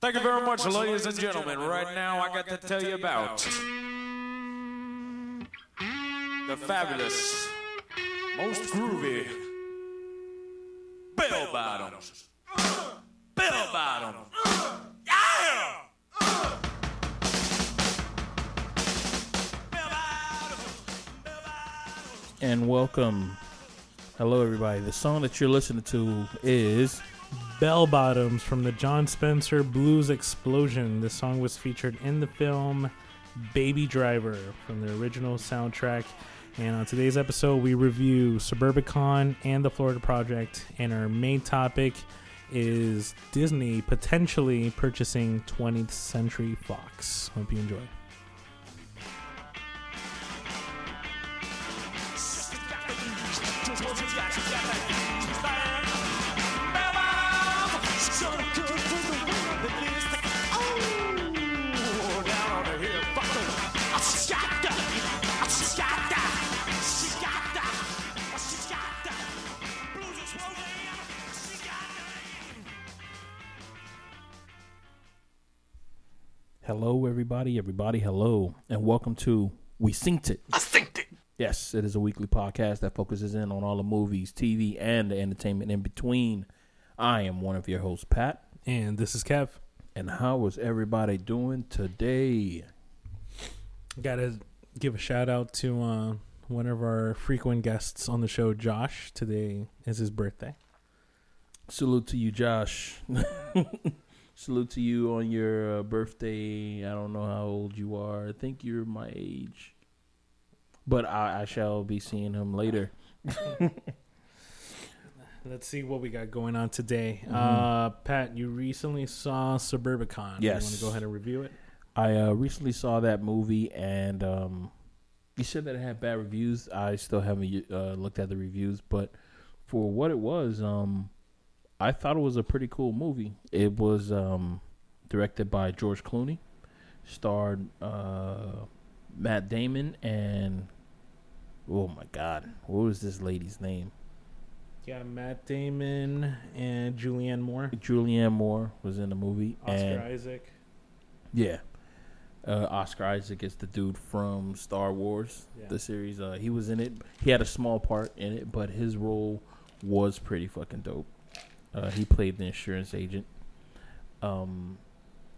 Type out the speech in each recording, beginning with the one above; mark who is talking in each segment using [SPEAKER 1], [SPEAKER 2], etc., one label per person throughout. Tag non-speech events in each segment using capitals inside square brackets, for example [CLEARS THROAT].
[SPEAKER 1] Thank you very much, ladies and gentlemen. Right now, I got to tell you about the fabulous, most groovy bell bottoms. Bell bottoms. Yeah!
[SPEAKER 2] And welcome. Hello, everybody. The song that you're listening to is
[SPEAKER 3] Bell Bottoms from the Jon Spencer Blues Explosion. This song was featured in the film Baby Driver from the original soundtrack. And on today's episode, we review Suburbicon and the Florida Project. And our main topic is Disney potentially purchasing 20th Century Fox. Hope you enjoy.
[SPEAKER 2] Hello, everybody. Everybody, hello, and welcome to We Synced It. I Synced It. Yes, it is a weekly podcast that focuses in on all the movies, TV, and the entertainment in between. I am one of your hosts, Pat.
[SPEAKER 3] And this is Kev.
[SPEAKER 2] And how is everybody doing today?
[SPEAKER 3] Gotta give a shout out to uh, one of our frequent guests on the show, Josh. Today is his birthday.
[SPEAKER 2] Salute to you, Josh. [LAUGHS] Salute to you on your uh, birthday. I don't know how old you are. I think you're my age. But I, I shall be seeing him later. [LAUGHS]
[SPEAKER 3] Let's see what we got going on today.
[SPEAKER 2] Mhm.
[SPEAKER 3] Uh, Pat, you recently saw Suburbicon. You want to go ahead and review it?
[SPEAKER 2] I uh, recently saw that movie, and um, you said that it had bad reviews. I still haven't uh, looked at the reviews, but for what it was, um, I thought it was a pretty cool movie. It was um, directed by George Clooney, starred uh, Matt Damon, and oh my God, what was this lady's name?
[SPEAKER 3] Yeah, Matt Damon and Julianne Moore,
[SPEAKER 2] Julianne Moore was in the movie,
[SPEAKER 3] Oscar
[SPEAKER 2] and
[SPEAKER 3] Isaac.
[SPEAKER 2] Yeah. Uh, Oscar Isaac is the dude from Star Wars,
[SPEAKER 3] Yeah.
[SPEAKER 2] the series. Uh, he was in it. He had a small part in it, but his role was pretty fucking dope. Uh, he played the insurance agent. Um,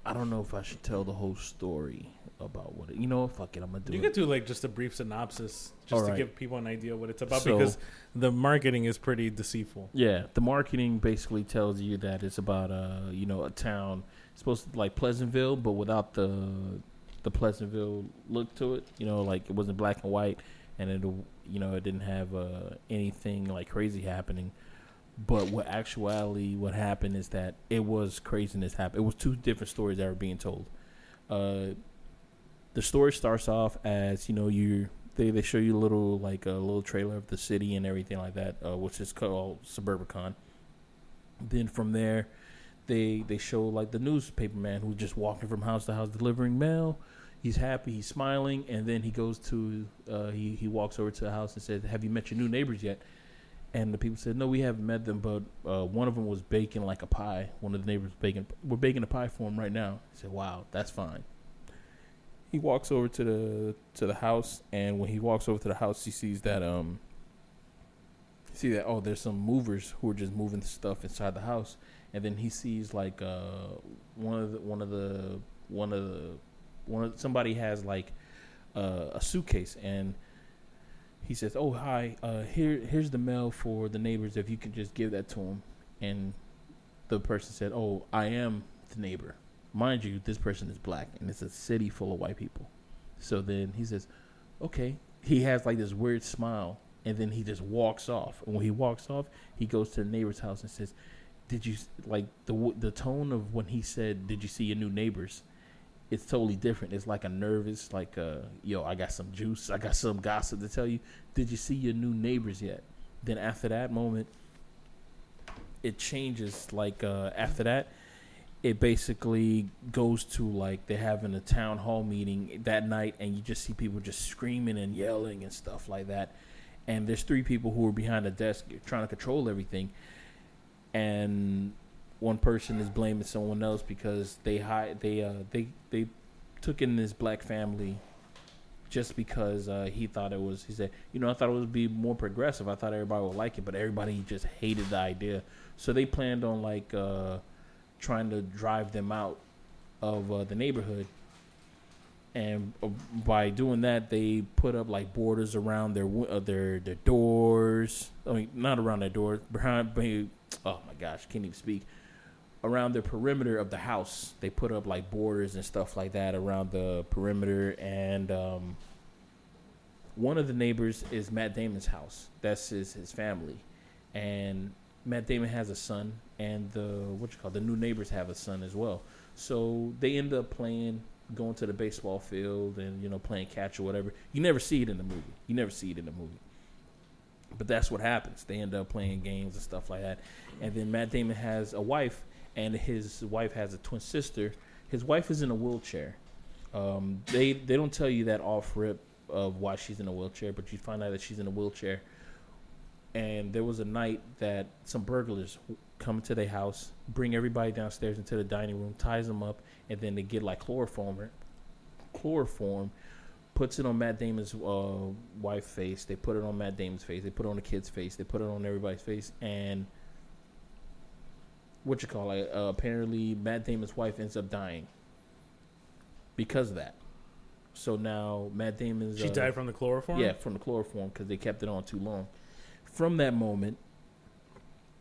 [SPEAKER 2] I don't know if I should tell the whole story about what it. You know, fuck it, I'm gonna do
[SPEAKER 3] You
[SPEAKER 2] it.
[SPEAKER 3] could do like just a brief synopsis, just to
[SPEAKER 2] Alright.
[SPEAKER 3] give people an idea what it's about,
[SPEAKER 2] So-
[SPEAKER 3] because the marketing is pretty deceitful.
[SPEAKER 2] Yeah, the marketing basically tells you that it's about uh you know a town it's supposed to like Pleasantville, but without the the Pleasantville look to it. You know, like it wasn't black and white, and it you know it didn't have uh, anything like crazy happening. But what actuality what happened is that it was craziness happened. It was two different stories that were being told. Uh, the story starts off as you know you they they show you a little like a little trailer of the city and everything like that, uh, which is called Suburbicon. Then from there, they they show like the newspaper man who's just walking from house to house delivering mail. He's happy, he's smiling, and then he goes to uh, he he walks over to the house and says, "Have you met your new neighbors yet?" And the people said, "No, we haven't met them, but uh, one of them was baking like a pie. One of the neighbors baking. We're baking a pie for him right now." He said, "Wow, that's fine." He walks over to the to the house, and when he walks over to the house, he sees that um. See that oh, there's some movers who are just moving stuff inside the house, and then he sees like uh one of the one of the one of the one of somebody has like uh, a suitcase and he says, "Oh hi, uh, here here's the mail for the neighbors. If you can just give that to them." And the person said, "Oh, I am the neighbor. Mind you, this person is black, and it's a city full of white people." So then he says, "Okay." He has like this weird smile, and then he just walks off. And when he walks off, he goes to the neighbor's house and says, "Did you like the the tone of when he said, "Did you see your new neighbors?" It's totally different. It's like a nervous, like, uh, "Yo, I got some juice. I got some gossip to tell you." Did you see your new neighbors yet? Then after that moment, it changes. Like uh, after that, it basically goes to like they're having a town hall meeting that night, and you just see people just screaming and yelling and stuff like that. And there's three people who are behind the desk trying to control everything. And one person is blaming someone else because they hi- they uh they they took in this black family just because uh, he thought it was he said you know I thought it would be more progressive. I thought everybody would like it but everybody just hated the idea. So they planned on like uh, trying to drive them out of uh, the neighborhood. And uh, by doing that they put up like borders around their uh, their their doors. I mean not around their doors behind- oh my gosh can't even speak around the perimeter of the house. They put up like borders and stuff like that around the perimeter. And um, one of the neighbors is matt damon's house. That's his, his family. And matt damon has a son and the what you call the new neighbors have a son as well. So they end up playing going to the baseball field and you know playing catch or whatever. You never see it in the movie. You never see it in the movie. But that's what happens. They end up playing games and stuff like that. And then matt damon has a wife and his wife has a twin sister. His wife is in a wheelchair. Um, they they don't tell you that off rip of why she's in a wheelchair, but you find out that she's in a wheelchair. And there was a night that some burglars come into their house, bring everybody downstairs into the dining room, ties them up, and then they get like chloroform, chloroform, puts it on Matt Damon's uh, wife face. They put it on Matt Damon's face. They put it on the kid's face. They put it on everybody's face, and what you call it? Uh, apparently, Matt Damon's wife ends up dying because of that. So now Matt Damon's
[SPEAKER 3] She
[SPEAKER 2] uh,
[SPEAKER 3] died from the chloroform.
[SPEAKER 2] yeah, from the chloroform because they kept it on too long. From that moment,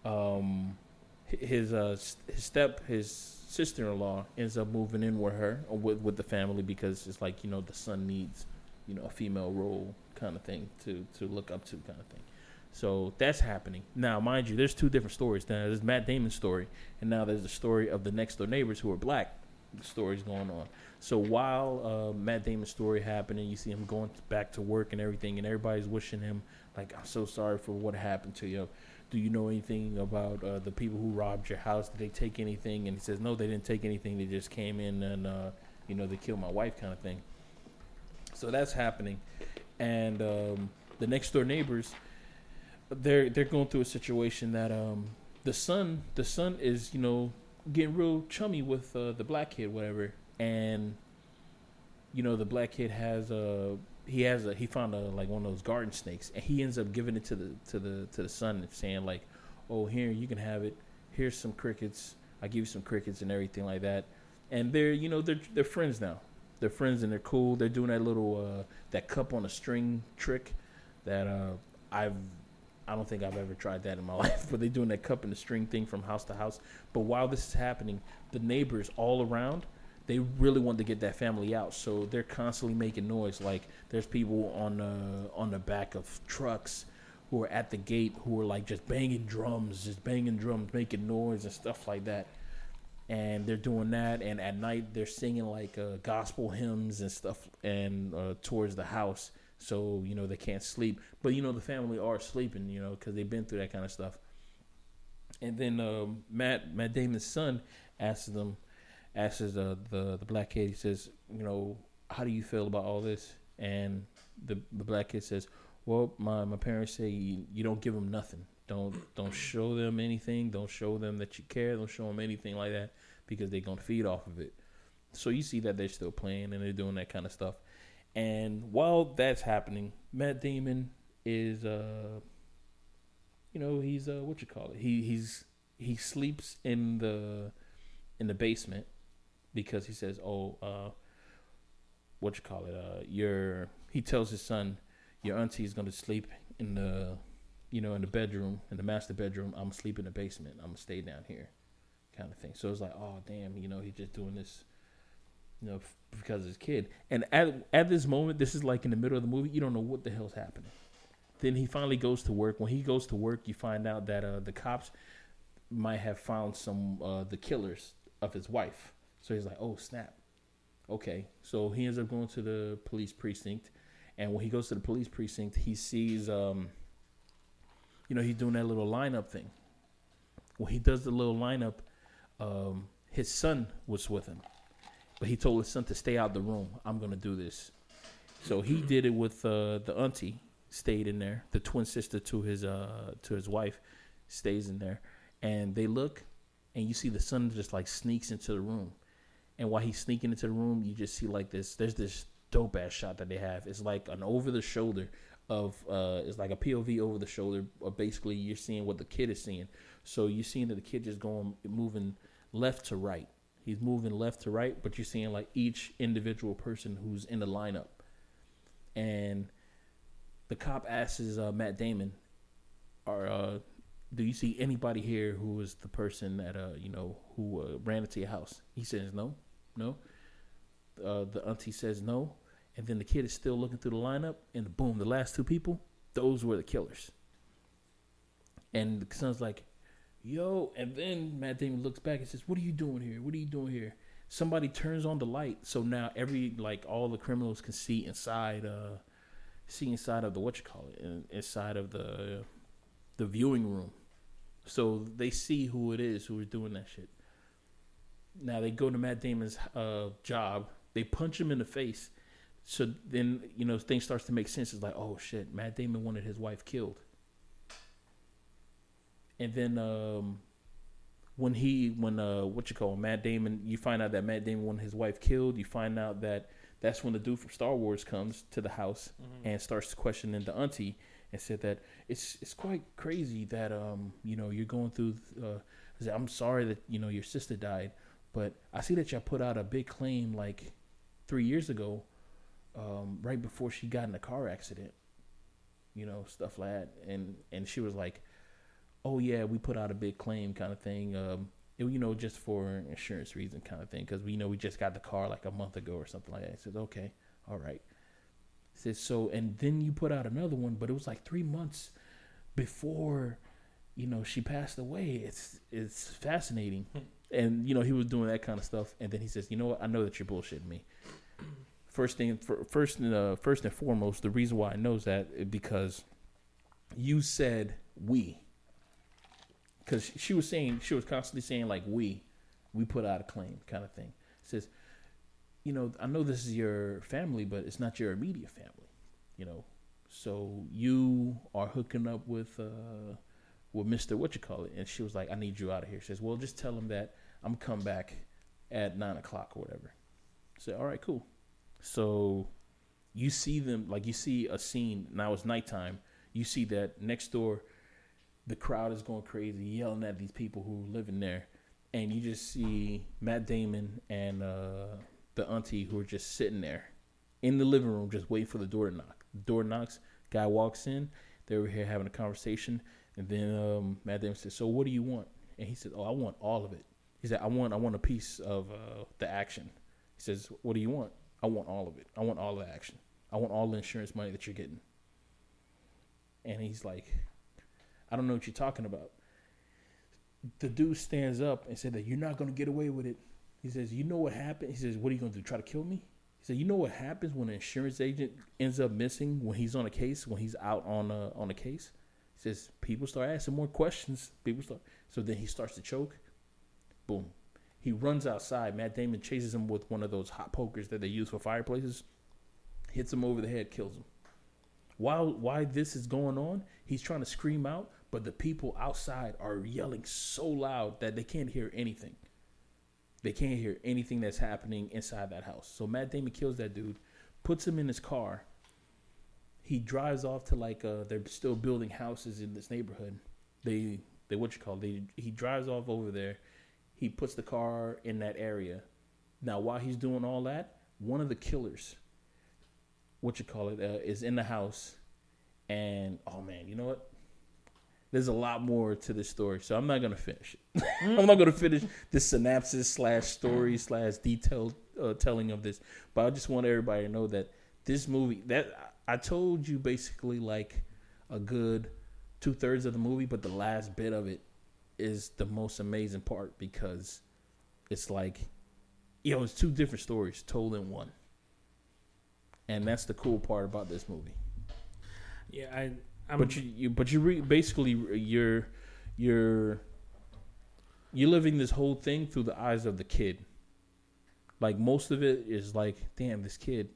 [SPEAKER 2] um, his uh, his step his sister in law ends up moving in with her or with with the family because it's like you know the son needs you know a female role kind of thing to to look up to kind of thing. So that's happening now. Mind you, there's two different stories. Now there's Matt Damon's story, and now there's the story of the next door neighbors who are black. Stories going on. So while uh, Matt Damon's story happening, you see him going back to work and everything, and everybody's wishing him like, "I'm so sorry for what happened to you. Do you know anything about uh, the people who robbed your house? Did they take anything?" And he says, "No, they didn't take anything. They just came in and uh, you know they killed my wife, kind of thing." So that's happening, and um, the next door neighbors, they're they're going through a situation that um, the son the son is you know getting real chummy with uh, the black kid, whatever, and you know the black kid has a he has a he found a like one of those garden snakes, and he ends up giving it to the to the to the son and saying like, "Oh, here you can have it. Here's some crickets. I give you some crickets and everything like that." And they're you know they're they're friends now. They're friends and they're cool. They're doing that little uh, that cup on a string trick that uh, I've I don't think I've ever tried that in my [LAUGHS] life, but they're doing that cup and the string thing from house to house. But while this is happening, the neighbors all around, they really want to get that family out, so they're constantly making noise. Like there's people on the on the back of trucks who are at the gate who are like just banging drums, just banging drums, making noise and stuff like that. And they're doing that, and at night they're singing like uh, gospel hymns and stuff, and uh, towards the house so you know they can't sleep. But you know the family are sleeping, you know, because they've been through that kind of stuff. And then um, Matt Matt Damon's son asks them, asks the the the black kid. He says, you know, how do you feel about all this? And the the black kid says, well, my my parents say you, you don't give them nothing. Don't don't show them anything. Don't show them that you care. Don't show them anything like that because they're gonna feed off of it. So you see that they're still playing and they're doing that kind of stuff. And while that's happening, Matt Damon is uh you know, he's uh what you call it? He he's he sleeps in the in the basement because he says, "Oh, uh what you call it? Uh your he tells his son, your auntie is going to sleep in the you know, in the bedroom, in the master bedroom. I'm sleep in the basement. I'm to stay down here." kind of thing. So it's like, "Oh, damn, you know, he's just doing this you know, because his kid. And at at this moment, this is like in the middle of the movie. You don't know what the hell's happening. Then he finally goes to work. When he goes to work, you find out that uh, the cops might have found some uh, the killers of his wife. So he's like, "Oh snap, okay." So he ends up going to the police precinct, and when he goes to the police precinct, he sees, um, you know, he's doing that little lineup thing. When he does the little lineup, um, his son was with him he told his son to stay out the room. I'm gonna do this. So he did it with uh, the auntie. Stayed in there. The twin sister to his uh, to his wife stays in there, and they look, and you see the son just like sneaks into the room, and while he's sneaking into the room, you just see like this. There's this dope ass shot that they have. It's like an over the shoulder of uh, it's like a POV over the shoulder. Basically, you're seeing what the kid is seeing. So you're seeing that the kid just going moving left to right. He's moving left to right, but you're seeing like each individual person who's in the lineup. And the cop asks uh, Matt Damon, "Are uh, do you see anybody here who was the person that uh you know who uh, ran into your house?" He says, "No, no." Uh, the auntie says no, and then the kid is still looking through the lineup, and boom, the last two people, those were the killers. And the son's like, "Yo," and then Matt Damon looks back and says, "What are you doing here? What are you doing here?" Somebody turns on the light, so now every like all the criminals can see inside, uh, see inside of the what you call it, inside of the the viewing room, so they see who it is who is doing that shit. Now they go to Matt Damon's uh, job. They punch him in the face. So then you know things starts to make sense. It's like, oh shit, Matt Damon wanted his wife killed. And then um, when he when uh what you call him, Matt Damon, you find out that Matt Damon wanted his wife killed. You find out that that's when the dude from Star Wars comes to the house and starts questioning the auntie and said that it's it's quite crazy that um you know you're going through. Uh, I'm sorry that you know your sister died, but I see that y'all put out a big claim like three years ago, um, right before she got in a car accident. You know stuff like that, and and she was like, "Oh yeah, we put out a big claim kind of thing." Um, it, you know, just for insurance reason kind of thing, because we know we just got the car like a month ago or something like that. I said, "Okay, all right." said so, and then you put out another one, but it was like three months before, you know, she passed away. It's it's fascinating, and you know he was doing that kind of stuff, and then he says, "You know what? I know that you're bullshitting me." First thing, fir- first, uh, first and foremost, the reason why I that is because you said we, because she was saying she was constantly saying like we, we put out a claim kind of thing. says, you know, I know this is your family, but it's not your immediate family, you know. So you are hooking up with uh with Mister what you call it, and she was like, I need you out of here. She says, well, just tell him that I'm come back at nine o'clock or whatever. Said, all right, cool. So you see them like you see a scene now it's nighttime. You see that next door, the crowd is going crazy, yelling at these people who live in there, and you just see Matt Damon and uh, the auntie who are just sitting there in the living room, just waiting for the door to knock. The door knocks, guy walks in. They were here having a conversation, and then um, Matt Damon says, "So what do you want?" And he said, "Oh, I want all of it." He said, "I want, I want a piece of uh, the action." He says, "What do you want?" I want all of it. I want all the action. I want all the insurance money that you're getting. And he's like, I don't know what you're talking about. The dude stands up and said that you're not going to get away with it. He says, You know what happened? He says, What are you going to do? Try to kill me? He said, You know what happens when an insurance agent ends up missing when he's on a case, when he's out on a, on a case? He says, People start asking more questions. People start. So then he starts to choke. Boom. He runs outside. Matt Damon chases him with one of those hot pokers that they use for fireplaces. Hits him over the head, kills him. While while this is going on, he's trying to scream out, but the people outside are yelling so loud that they can't hear anything. They can't hear anything that's happening inside that house. So Matt Damon kills that dude, puts him in his car. He drives off to like uh they're still building houses in this neighborhood. They they what you call it? they he drives off over there. He puts the car in that area. Now while he's doing all that, one of the killers, what you call it, uh, is in the house, and oh man, you know what? There's a lot more to this story, so I'm not gonna finish it. [LAUGHS] I'm not gonna finish this synopsis slash story slash detailed uh, telling of this, but I just want everybody to know that this movie that I told you basically like a good two thirds of the movie, but the last bit of it is the most amazing part because it's like you know it's two different stories told in one, and that's the cool part about this movie.
[SPEAKER 3] Yeah, I. I'm,
[SPEAKER 2] but you, you but you re, basically uh, you're you're you're living this whole thing through the eyes of the kid. Like most of it is like, damn, this kid.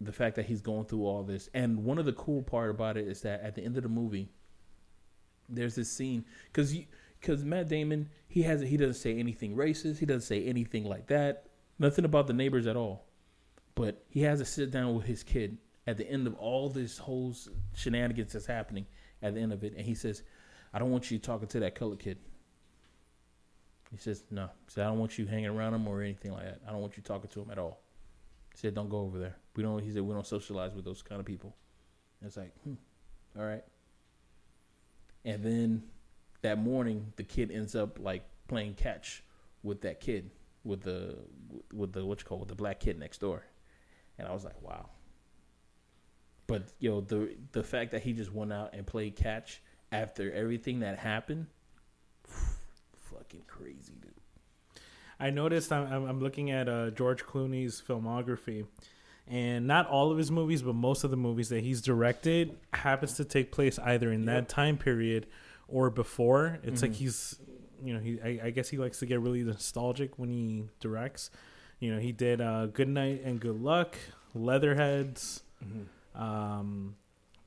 [SPEAKER 2] The fact that he's going through all this, and one of the cool part about it is that at the end of the movie, there's this scene because because Matt Damon he has he doesn't say anything racist. He doesn't say anything like that. Nothing about the neighbors at all. But he has to sit down with his kid at the end of all this whole shenanigans that's happening. At the end of it, and he says, "I don't want you talking to that colored kid." He says, "No." He said, "I don't want you hanging around him or anything like that. I don't want you talking to him at all." He said, "Don't go over there. We don't." He said, "We don't socialize with those kind of people." And it's like, hmm, all right. And then that morning, the kid ends up like playing catch with that kid, with the with the what you call it, the black kid next door, and I was like, wow. But yo, the the fact that he just went out and played catch after everything that happened, [SIGHS] fucking crazy, dude.
[SPEAKER 3] I noticed I'm, I'm looking at uh, George Clooney's filmography, and not all of his movies, but most of the movies that he's directed happens to take place either in that time period or before. It's like
[SPEAKER 2] Mhm.
[SPEAKER 3] he's, you know, he I, I guess he likes to get really nostalgic when he directs. You know, he did uh, Good Night and Good Luck, Leatherheads, um,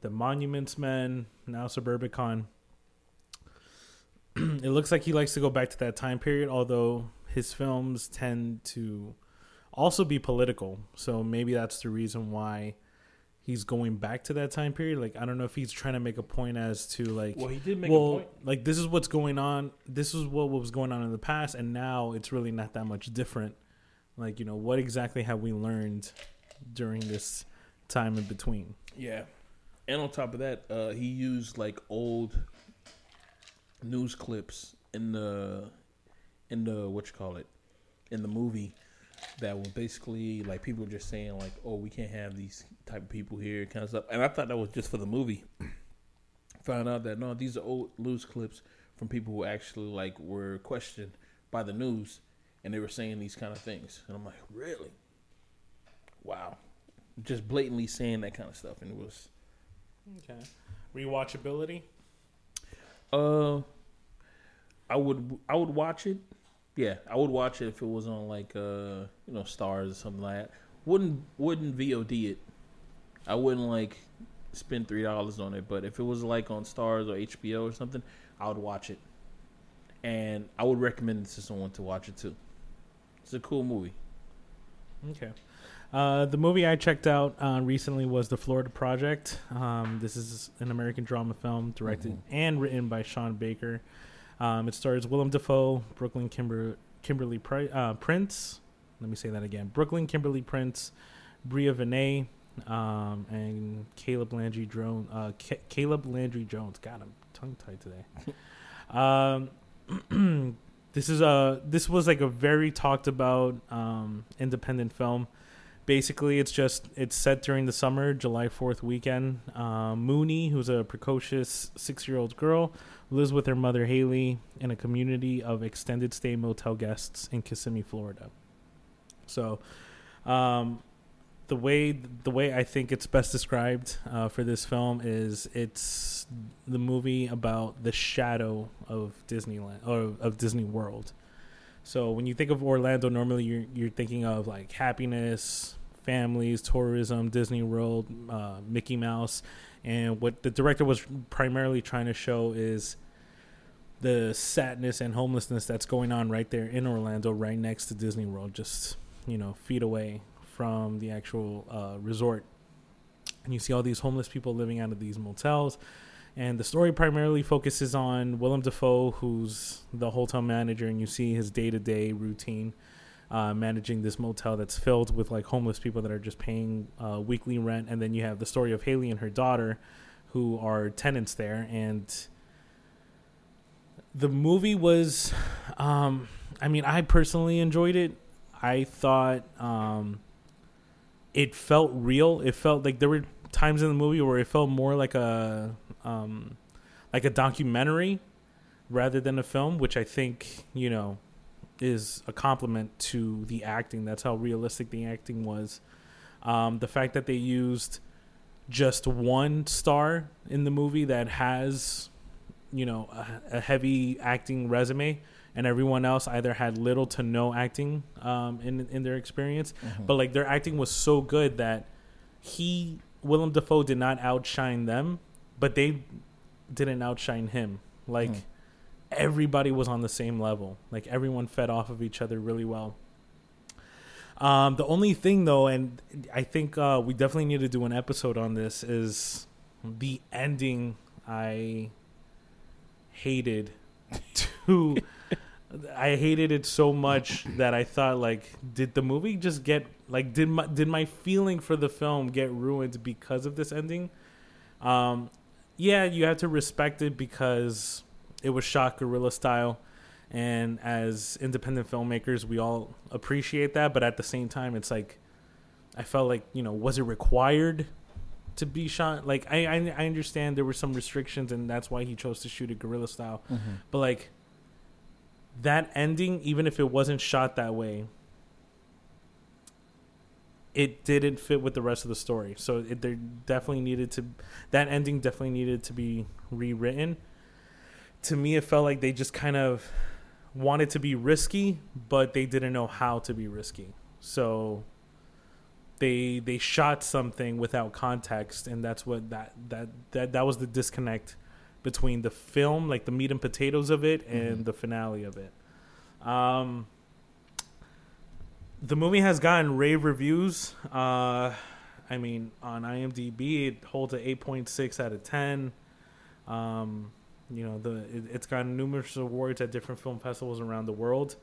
[SPEAKER 3] The Monuments Men, now Suburbicon. [CLEARS THROAT] it looks like he likes to go back to that time period, although his films tend to also be political. So maybe that's the reason why he's going back to that time period. Like I don't know if he's trying to make a point as to like
[SPEAKER 2] Well, he did make
[SPEAKER 3] well,
[SPEAKER 2] a point.
[SPEAKER 3] like this is what's going on. This is what was going on in the past, and now it's really not that much different. Like you know, what exactly have we learned during this time in between?
[SPEAKER 2] Yeah. And on top of that, uh, he used like old news clips in the in the what you call it in the movie that were basically like people were just saying like, oh, we can't have these type of people here, kind of stuff. And I thought that was just for the movie. [CLEARS THROAT] Found out that no, these are old news clips from people who actually like were questioned by the news, and they were saying these kind of things. And I'm like, really? Wow. Just blatantly saying that kind of stuff, and it was
[SPEAKER 3] Okay, rewatchability.
[SPEAKER 2] Uh, I would I would watch it. Yeah, I would watch it if it was on like uh you know Starz or something like that. Wouldn't wouldn't VOD it. I wouldn't like spend three dollars on it. But if it was like on Starz or HBO or something, I would watch it. And I would recommend it to someone to watch it too. It's a cool movie.
[SPEAKER 3] Okay. Uh, the movie I checked out uh, recently was The Florida Project. Um, this is an American drama film directed
[SPEAKER 2] Mhm.
[SPEAKER 3] and written by Sean Baker. Um, it stars Willem Dafoe, Brooklynn Kimber- Kimberly Pri- uh, Prince. Let me say that again. Brooklynn Kimberly Prince, Bria Vinaite, um, and Caleb Landry Jones. Uh, Ca- Caleb Landry Jones. God, I'm tongue tied today. [LAUGHS] um, [CLEARS THROAT] this is a this was like a very talked about um, independent film. Basically, it's just it's set during the summer, July Fourth weekend. Um, Moonee, who's a precocious six year old girl, lives with her mother Halley in a community of extended stay motel guests in Kissimmee, Florida. So, um, the way the way I think it's best described uh, for this film is it's the movie about the shadow of Disneyland or of Disney World. So when you think of Orlando, normally you're you're thinking of like happiness, families, tourism, Disney World, uh, Mickey Mouse, and what the director was primarily trying to show is the sadness and homelessness that's going on right there in Orlando, right next to Disney World, just you know feet away from the actual uh, resort. And you see all these homeless people living out of these motels. And the story primarily focuses on Willem Dafoe, who's the hotel manager, and you see his day to day routine uh, managing this motel that's filled with like homeless people that are just paying uh, weekly rent. And then you have the story of Halley and her daughter, who are tenants there. And the movie was, um, I mean, I personally enjoyed it. I thought um, it felt real. It felt like there were times in the movie where it felt more like a um, like a documentary rather than a film, which I think you know is a compliment to the acting. That's how realistic the acting was. Um, the fact that they used just one star in the movie that has you know a, a heavy acting resume and everyone else either had little to no acting um, in in their experience but like their acting was so good that he Willem Dafoe did not outshine them, but they didn't outshine him. Like
[SPEAKER 2] Hmm.
[SPEAKER 3] everybody was on the same level. Like everyone fed off of each other really well. Um, the only thing though, and I think uh, we definitely need to do an episode on this, is the ending. I hated [LAUGHS] to. I hated it so much that I thought like, did the movie just get like did my did my feeling for the film get ruined because of this ending? Um, yeah, you have to respect it because it was shot guerrilla style, and as independent filmmakers, we all appreciate that. But at the same time, it's like I felt like you know, was it required to be shot? Like I I, I understand there were some restrictions, and that's why he chose to shoot it guerrilla style. Mm-hmm. But like that ending, even if it wasn't shot that way, it didn't fit with the rest of the story. So it, there definitely needed to that ending definitely needed to be rewritten. To me, it felt like they just kind of wanted to be risky, but they didn't know how to be risky. So they they shot something without context, and that's what that that that that was the disconnect between the film, like the meat and potatoes of it, and
[SPEAKER 2] Mhm.
[SPEAKER 3] the finale of it. Um, the movie has gotten rave reviews. Uh, I mean, on IMDb, it holds a 8.6 out of 10. Um, you know, the it, it's gotten numerous awards at different film festivals around the world,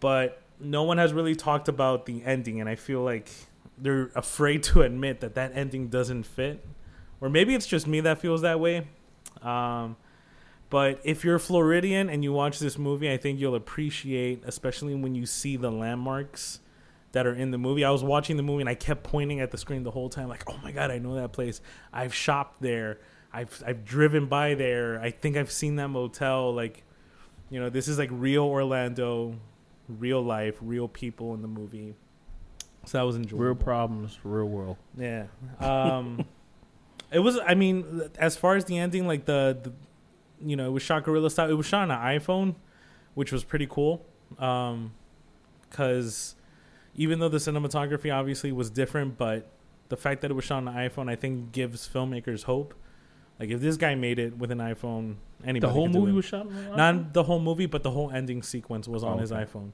[SPEAKER 3] but no one has really talked about the ending, and I feel like they're afraid to admit that that ending doesn't fit, or maybe it's just me that feels that way. Um, but if you're a Floridian and you watch this movie, I think you'll appreciate, especially when you see the landmarks that are in the movie. I was watching the movie and I kept pointing at the screen the whole time, like, "Oh my god, I know that place. I've shopped there. I've I've driven by there. I think I've seen that motel. Like, you know, this is like real Orlando, real life, real people in the movie. So that was enjoyable.
[SPEAKER 2] Real problems, real world.
[SPEAKER 3] Yeah. Um, [LAUGHS] it was. I mean, as far as the ending, like the, the you know, it was shot guerrilla style. It was shot on an iPhone, which was pretty cool. Um, because even though the cinematography obviously was different, but the fact that it was shot on an iPhone, I think, gives filmmakers hope. Like if this guy made it with an iPhone, anybody.
[SPEAKER 2] The whole
[SPEAKER 3] could do
[SPEAKER 2] movie
[SPEAKER 3] it.
[SPEAKER 2] was shot on an iPhone?
[SPEAKER 3] not the whole movie, but the whole ending sequence was on
[SPEAKER 2] Oh,
[SPEAKER 3] his
[SPEAKER 2] okay.
[SPEAKER 3] iPhone.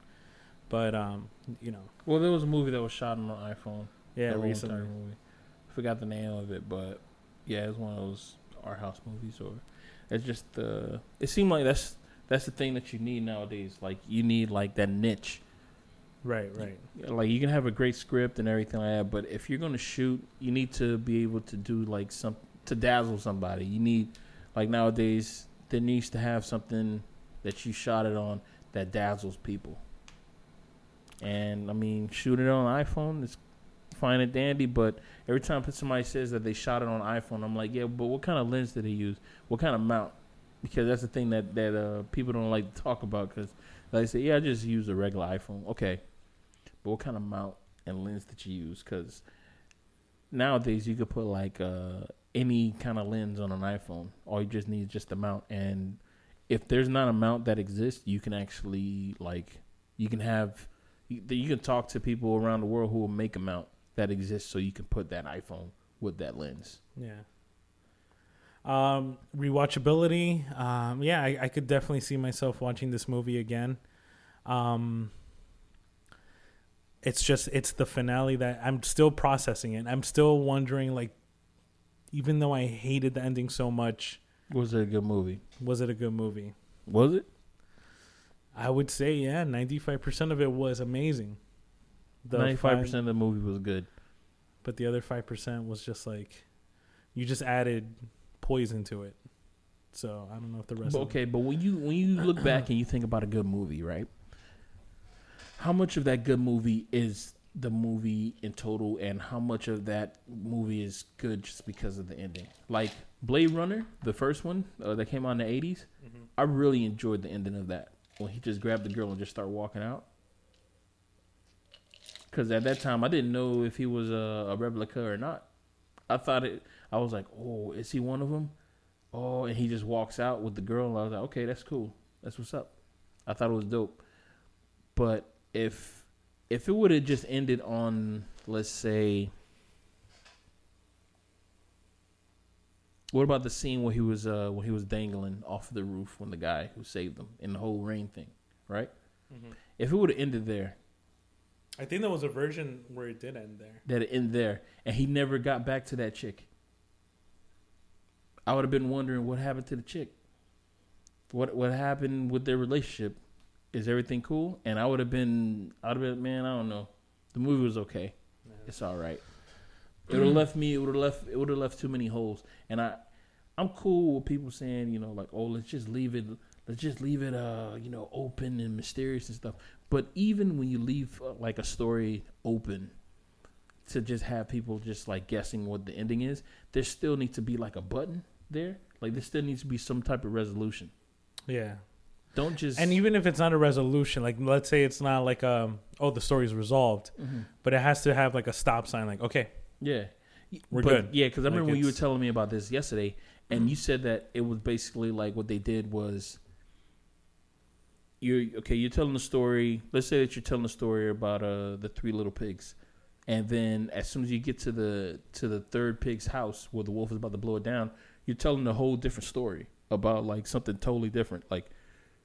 [SPEAKER 3] But um, you know,
[SPEAKER 2] Well, there was a movie that was shot on an iPhone.
[SPEAKER 3] yeah,
[SPEAKER 2] the
[SPEAKER 3] recently.
[SPEAKER 2] entire movie. Forgot the name of it, but yeah, it was one of those art house movies. Or it's just uh, it seemed like that's that's the thing that you need nowadays. Like you need like that niche.
[SPEAKER 3] Right, right.
[SPEAKER 2] Like you can have a great script and everything like that, but if you're gonna shoot, you need to be able to do like some to dazzle somebody. You need like nowadays there needs to have something that you shot it on that dazzles people. And I mean, shooting it on iPhone is fine and dandy, but every time somebody says that they shot it on iPhone, I'm like, yeah, but what kind of lens did they use? What kind of mount? Because that's the thing that that uh, people don't like to talk about. Because they say, yeah, I just use a regular iPhone. Okay, but what kind of mount and lens did you use? Because nowadays you could put like uh, any kind of lens on an iPhone. All you just need is just a mount, and if there's not a mount that exists, you can actually like you can have you, you can talk to people around the world who will make a mount that exists, so you can put that iPhone with that lens.
[SPEAKER 3] Yeah. Um, rewatchability. Um, yeah, I, I could definitely see myself watching this movie again. Um, it's just it's the finale that I'm still processing it. I'm still wondering, like, even though I hated the ending so much,
[SPEAKER 2] Was it a good movie?
[SPEAKER 3] was it a good movie?
[SPEAKER 2] Was it?
[SPEAKER 3] I would say, yeah, ninety five percent of it was amazing. The
[SPEAKER 2] Ninety-five
[SPEAKER 3] five-
[SPEAKER 2] percent of the movie was good.
[SPEAKER 3] but the other five percent was just like, you just added poison to it. So I don't know if the rest.
[SPEAKER 2] But, okay, but when you when you look [COUGHS] back and you think about a good movie, right? How much of that good movie is the movie in total, and how much of that movie is good just because of the ending? Like Blade Runner, the first one uh, that came out in the 80s
[SPEAKER 3] Mhm.
[SPEAKER 2] I really enjoyed the ending of that when he just grabbed the girl and just started walking out. Because at that time, I didn't know if he was a, a replica or not. I thought it. I was like, "Oh, is he one of them?" Oh, and he just walks out with the girl. And I was like, "Okay, that's cool. That's what's up." I thought it was dope. But if if it would have just ended on, let's say, What about the scene where he was uh when he was dangling off the roof when the guy who saved him in the whole rain thing, right? If it would have ended there,
[SPEAKER 3] I think there was a version where it did end there.
[SPEAKER 2] that it ended there, and he never got back to that chick, I would have been wondering what happened to the chick. What what happened with their relationship? Is everything cool? And I would have been, I would have been, man, I don't know. The movie was okay. It's all right. It would have left me. It would have left. It would have left too many holes. And I, I'm cool with people saying, you know, like, oh, let's just leave it. Let's just leave it, uh, you know, open and mysterious and stuff. But even when you leave uh, like a story open, to just have people just like guessing what the ending is, there still needs to be like a button there. Like there still needs to be some type of resolution.
[SPEAKER 3] Yeah.
[SPEAKER 2] Don't just
[SPEAKER 3] And even if it's not a resolution, like let's say it's not like um oh the story's resolved,
[SPEAKER 2] Mhm.
[SPEAKER 3] but it has to have like a stop sign, like okay,
[SPEAKER 2] Yeah,
[SPEAKER 3] We're
[SPEAKER 2] But,
[SPEAKER 3] good.
[SPEAKER 2] Yeah, because I
[SPEAKER 3] Like,
[SPEAKER 2] remember when you were telling me about this yesterday, and you said that it was basically like what they did was you're okay. You're telling the story. Let's say that you're telling the story about uh the three little pigs, and then as soon as you get to the to the third pig's house where the wolf is about to blow it down, you're telling a whole different story about like something totally different. Like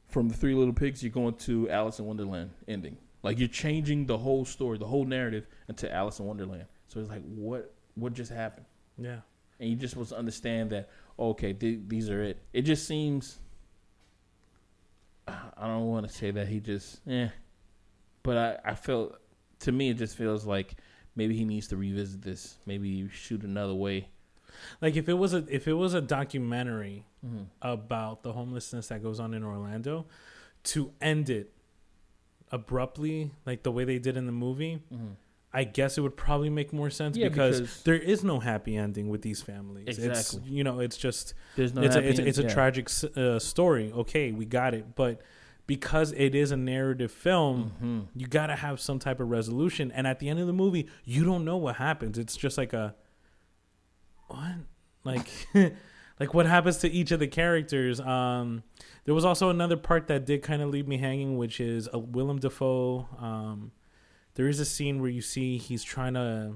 [SPEAKER 2] from the three little pigs, you're going to Alice in Wonderland ending. Like you're changing the whole story, the whole narrative into Alice in Wonderland. So it's like, what what just happened?
[SPEAKER 3] yeah,
[SPEAKER 2] And you just supposed to understand that, okay, th- these are it. It just seems. I don't want to say that he just, yeah, but I I felt to me it just feels like maybe he needs to revisit this. Maybe shoot another way.
[SPEAKER 3] like if it was a if it was a documentary
[SPEAKER 2] Mm-hmm.
[SPEAKER 3] about the homelessness that goes on in Orlando, to end it abruptly, like the way they did in the movie,
[SPEAKER 2] Mm-hmm.
[SPEAKER 3] I guess it would probably make more sense
[SPEAKER 2] Yeah,
[SPEAKER 3] because,
[SPEAKER 2] because-
[SPEAKER 3] there is no happy ending with these families. It's
[SPEAKER 2] Exactly.
[SPEAKER 3] you know, it's just
[SPEAKER 2] There's no.
[SPEAKER 3] it's a, it's, it's a
[SPEAKER 2] yeah.
[SPEAKER 3] tragic uh, story. Okay, we got it, but because it is a narrative film,
[SPEAKER 2] Mhm.
[SPEAKER 3] you got to have some type of resolution. And at the end of the movie, you don't know what happens. It's just like a what, like, [LAUGHS] like what happens to each of the characters. Um, there was also another part that did kind of leave me hanging, which is a Willem Dafoe. Um, there is a scene where you see he's trying to.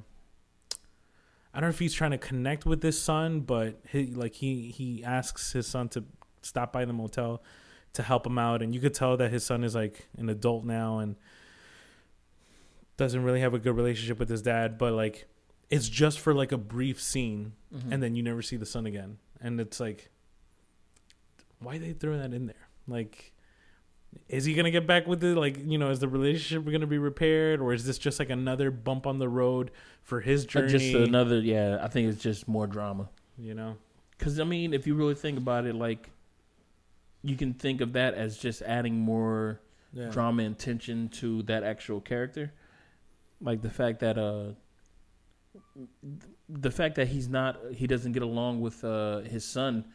[SPEAKER 3] I don't know if he's trying to connect with his son, but he like he he asks his son to stop by the motel to help him out, and you could tell that his son is like an adult now and doesn't really have a good relationship with his dad. But like, it's just for like a brief scene,
[SPEAKER 2] Mhm.
[SPEAKER 3] and then you never see the son again, and it's like, why they throw that in there? Like, is he gonna get back with it? Like, you know, is the relationship gonna be repaired, or is this just like another bump on the road for his
[SPEAKER 2] Uh,
[SPEAKER 3] journey?
[SPEAKER 2] Just another. Yeah, I think it's just more drama.
[SPEAKER 3] you know,
[SPEAKER 2] Because I mean, if you really think about it, like you can think of that as just adding more
[SPEAKER 3] yeah.
[SPEAKER 2] drama and tension to that actual character. Like the fact that uh the fact that he's not he doesn't get along with uh his son,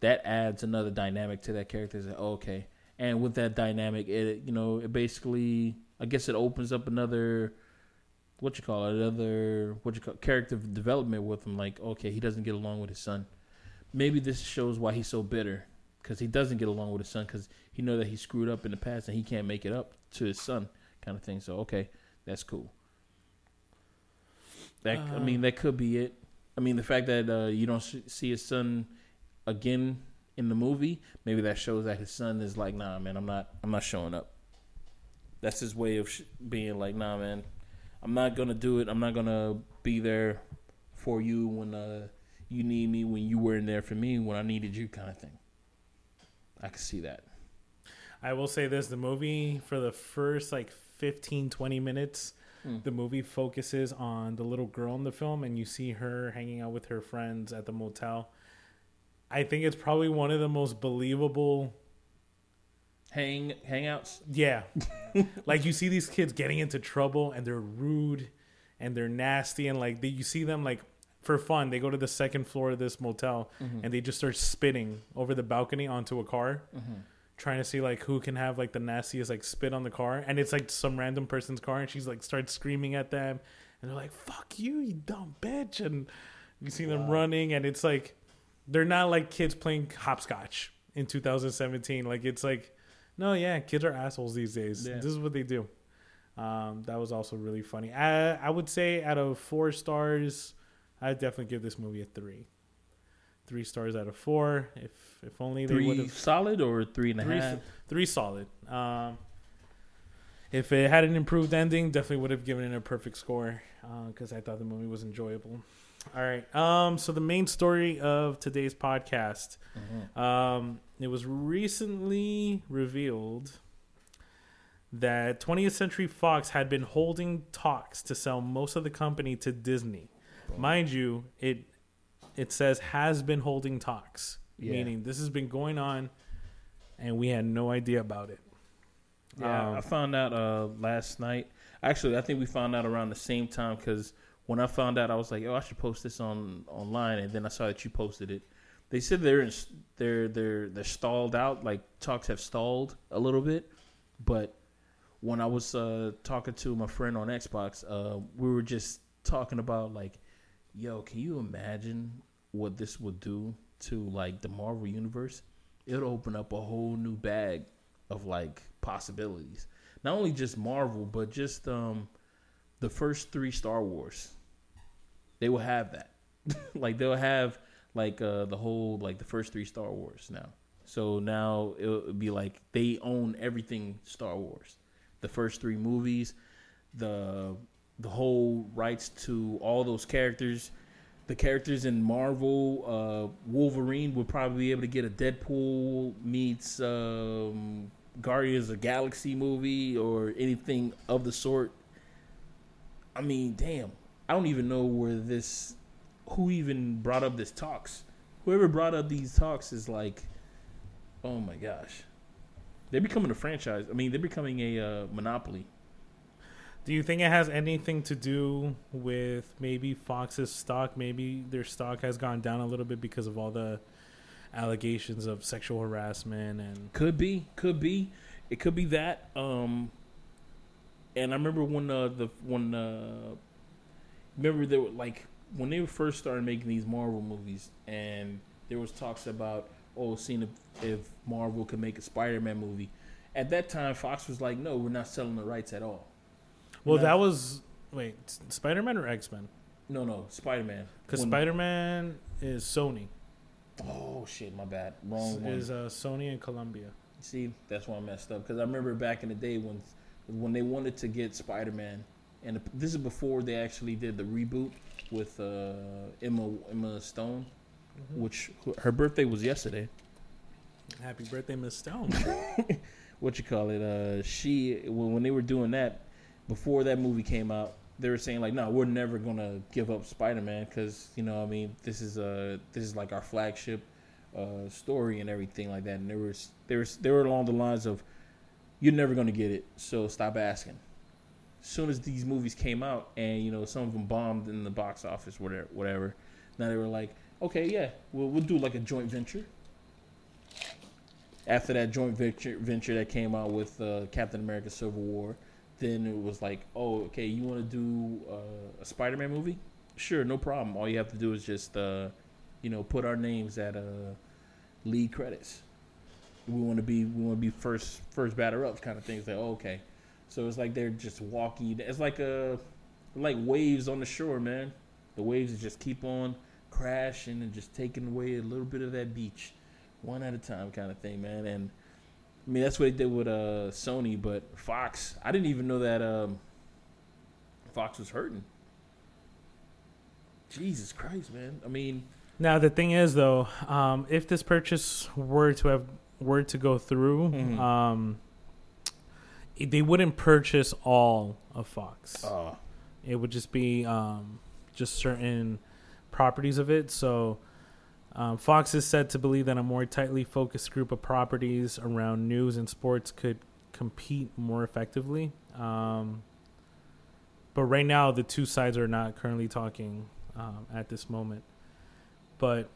[SPEAKER 2] that adds another dynamic to that character. It's like, oh, okay. And with that dynamic, it you know, it basically I guess it opens up another what you call it, another what you call character development with him. Like, okay, he doesn't get along with his son. Maybe this shows why he's so bitter because he doesn't get along with his son because he know that he screwed up in the past and he can't make it up to his son, kind of thing. So okay, that's cool. That I
[SPEAKER 3] Uh,
[SPEAKER 2] mean, that could be it. I mean, the fact that uh, you don't see his son again in the movie, maybe that shows that his son is like, nah, man, I'm not, I'm not showing up. That's his way of sh- being like, nah, man, I'm not gonna do it. I'm not gonna be there for you when uh, you need me, when you weren't there for me when I needed you, kind of thing. I can see that.
[SPEAKER 3] I will say this: the movie for the first like 15, 20 minutes,
[SPEAKER 2] Hmm.
[SPEAKER 3] the movie focuses on the little girl in the film, and you see her hanging out with her friends at the motel. I think it's probably one of the most believable.
[SPEAKER 2] Hang hangouts.
[SPEAKER 3] Yeah, [LAUGHS] like you see these kids getting into trouble, and they're rude, and they're nasty, and like they, you see them like for fun. They go to the second floor of this motel, mm-hmm. and they just start spitting over the balcony onto a car. Mm-hmm. trying to see like who can have like the nastiest like spit on the car and it's like some random person's car and she's like starts screaming at them and they're like fuck you you dumb bitch and you see them running and it's like they're not like kids playing hopscotch in 2017 like it's like no yeah kids are assholes these days
[SPEAKER 2] Yeah.
[SPEAKER 3] this is what they do um, that was also really funny I, I would say out of four stars i'd definitely give this movie a three three stars out of four. If if only they would have
[SPEAKER 2] solid or three and a
[SPEAKER 3] three,
[SPEAKER 2] half?
[SPEAKER 3] three solid. Um, if it had an improved ending, definitely would have given it a perfect score because I thought the movie was enjoyable. All right. Um, so the main story of today's podcast,
[SPEAKER 2] Mhm.
[SPEAKER 3] um, it was recently revealed that 20th Century Fox had been holding talks to sell most of the company to Disney. Mind you, it it says has been holding talks,
[SPEAKER 2] Yeah.
[SPEAKER 3] meaning this has been going on, and we had no idea about it.
[SPEAKER 2] Yeah,
[SPEAKER 3] Um,
[SPEAKER 2] I found out uh, last night. Actually, I think we found out around the same time because when I found out, I was like, "Oh, I should post this on online." And then I saw that you posted it. They said they're in, they're they're they're stalled out. Like talks have stalled a little bit, but when I was uh, talking to my friend on Xbox, uh, we were just talking about like, "Yo, can you imagine what this would do to like the Marvel universe? It'll open up a whole new bag of like possibilities. Not only just Marvel, but just um the first three Star Wars. They will have that. [LAUGHS] like they'll have like uh the whole like the first three Star Wars now. So now it'll be like they own everything Star Wars. The first three movies, the the whole rights to all those characters. The characters in Marvel, uh, Wolverine would probably be able to get a Deadpool meets um, Guardians of Galaxy movie or anything of the sort. I mean, damn, I don't even know where this, who even brought up this talks. Whoever brought up these talks is like, oh my gosh, they're becoming a franchise. I mean, they're becoming a uh, monopoly.
[SPEAKER 3] Do you think it has anything to do with maybe Fox's stock? Maybe their stock has gone down a little bit because of all the allegations of sexual harassment and
[SPEAKER 2] Could be, could be, it could be that. Um, and I remember when uh, the when uh, remember they were like when they first started making these Marvel movies, and there was talks about oh, seeing if, if Marvel could make a Spider-Man movie. At that time, Fox was like, no, we're not selling the rights at all.
[SPEAKER 3] well,
[SPEAKER 2] No.
[SPEAKER 3] that was wait Spider Man or X Men?
[SPEAKER 2] No, no, Spider-Man.
[SPEAKER 3] Because Spider Man is Sony,
[SPEAKER 2] Oh shit, my bad. Wrong one.
[SPEAKER 3] is uh, Sony and Columbia.
[SPEAKER 2] See, that's why I messed up because I remember back in the day when when they wanted to get Spider Man, and this is before they actually did the reboot with uh, Emma Emma Stone, which her birthday was yesterday.
[SPEAKER 3] Happy birthday, Miss Stone. [LAUGHS]
[SPEAKER 2] What you call it? Uh, she when, when they were doing that before that movie came out, they were saying like, no, we're never gonna give up Spider Man because you know, I mean, this is uh this is like our flagship uh, story and everything like that. And there was there was they were along the lines of, you're never gonna get it, so stop asking. As soon as these movies came out, and you know some of them bombed in the box office, whatever, whatever. Now they were like, okay, yeah, we'll we'll do like a joint venture. After that joint venture venture that came out with uh, Captain America: Civil War, then it was like, oh, okay, you want to do uh, a Spider-Man movie? Sure, no problem. All you have to do is just, uh, you know, put our names at uh, lead credits. We want to be, we want to be first, first batter up, kind of things. Like, oh, okay, so it's like they're just walking. It's like a, like waves on the shore, man. The waves just keep on crashing and just taking away a little bit of that beach, one at a time, kind of thing, man. And I mean, that's what they did with uh, Sony, but Fox. I didn't even know that um, Fox was hurting. Jesus Christ, man! I mean,
[SPEAKER 3] Now the thing is, though, um, if this purchase were to have were to go through,
[SPEAKER 2] Mhm.
[SPEAKER 3] um, they wouldn't purchase all of Fox.
[SPEAKER 2] uh,
[SPEAKER 3] It would just be um, just certain properties of it. So um, Fox is said to believe that a more tightly focused group of properties around news and sports could compete more effectively. Um, but right now, the two sides are not currently talking um, at this moment. But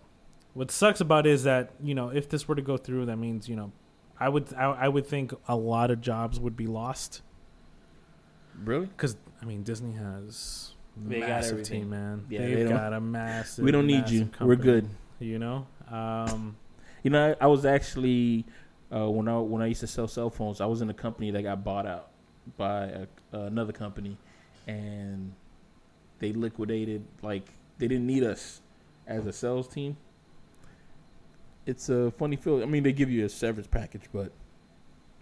[SPEAKER 3] what sucks about it is that you know if this were to go through, that means you know I would I, I would think a lot of jobs would be lost.
[SPEAKER 2] really?
[SPEAKER 3] Because I mean, Disney has
[SPEAKER 2] They
[SPEAKER 3] massive
[SPEAKER 2] everything.
[SPEAKER 3] team, man.
[SPEAKER 2] Yeah, they
[SPEAKER 3] They've
[SPEAKER 2] don't-
[SPEAKER 3] got a massive.
[SPEAKER 2] we don't need you.
[SPEAKER 3] massive
[SPEAKER 2] We're good.
[SPEAKER 3] You know. Um,
[SPEAKER 2] You know, I, I was actually uh, when I when I used to sell cell phones, I was in a company that got bought out by a, another company, and they liquidated. Like they didn't need us as a sales team, it's a funny feeling. I mean, they give you a severance package, but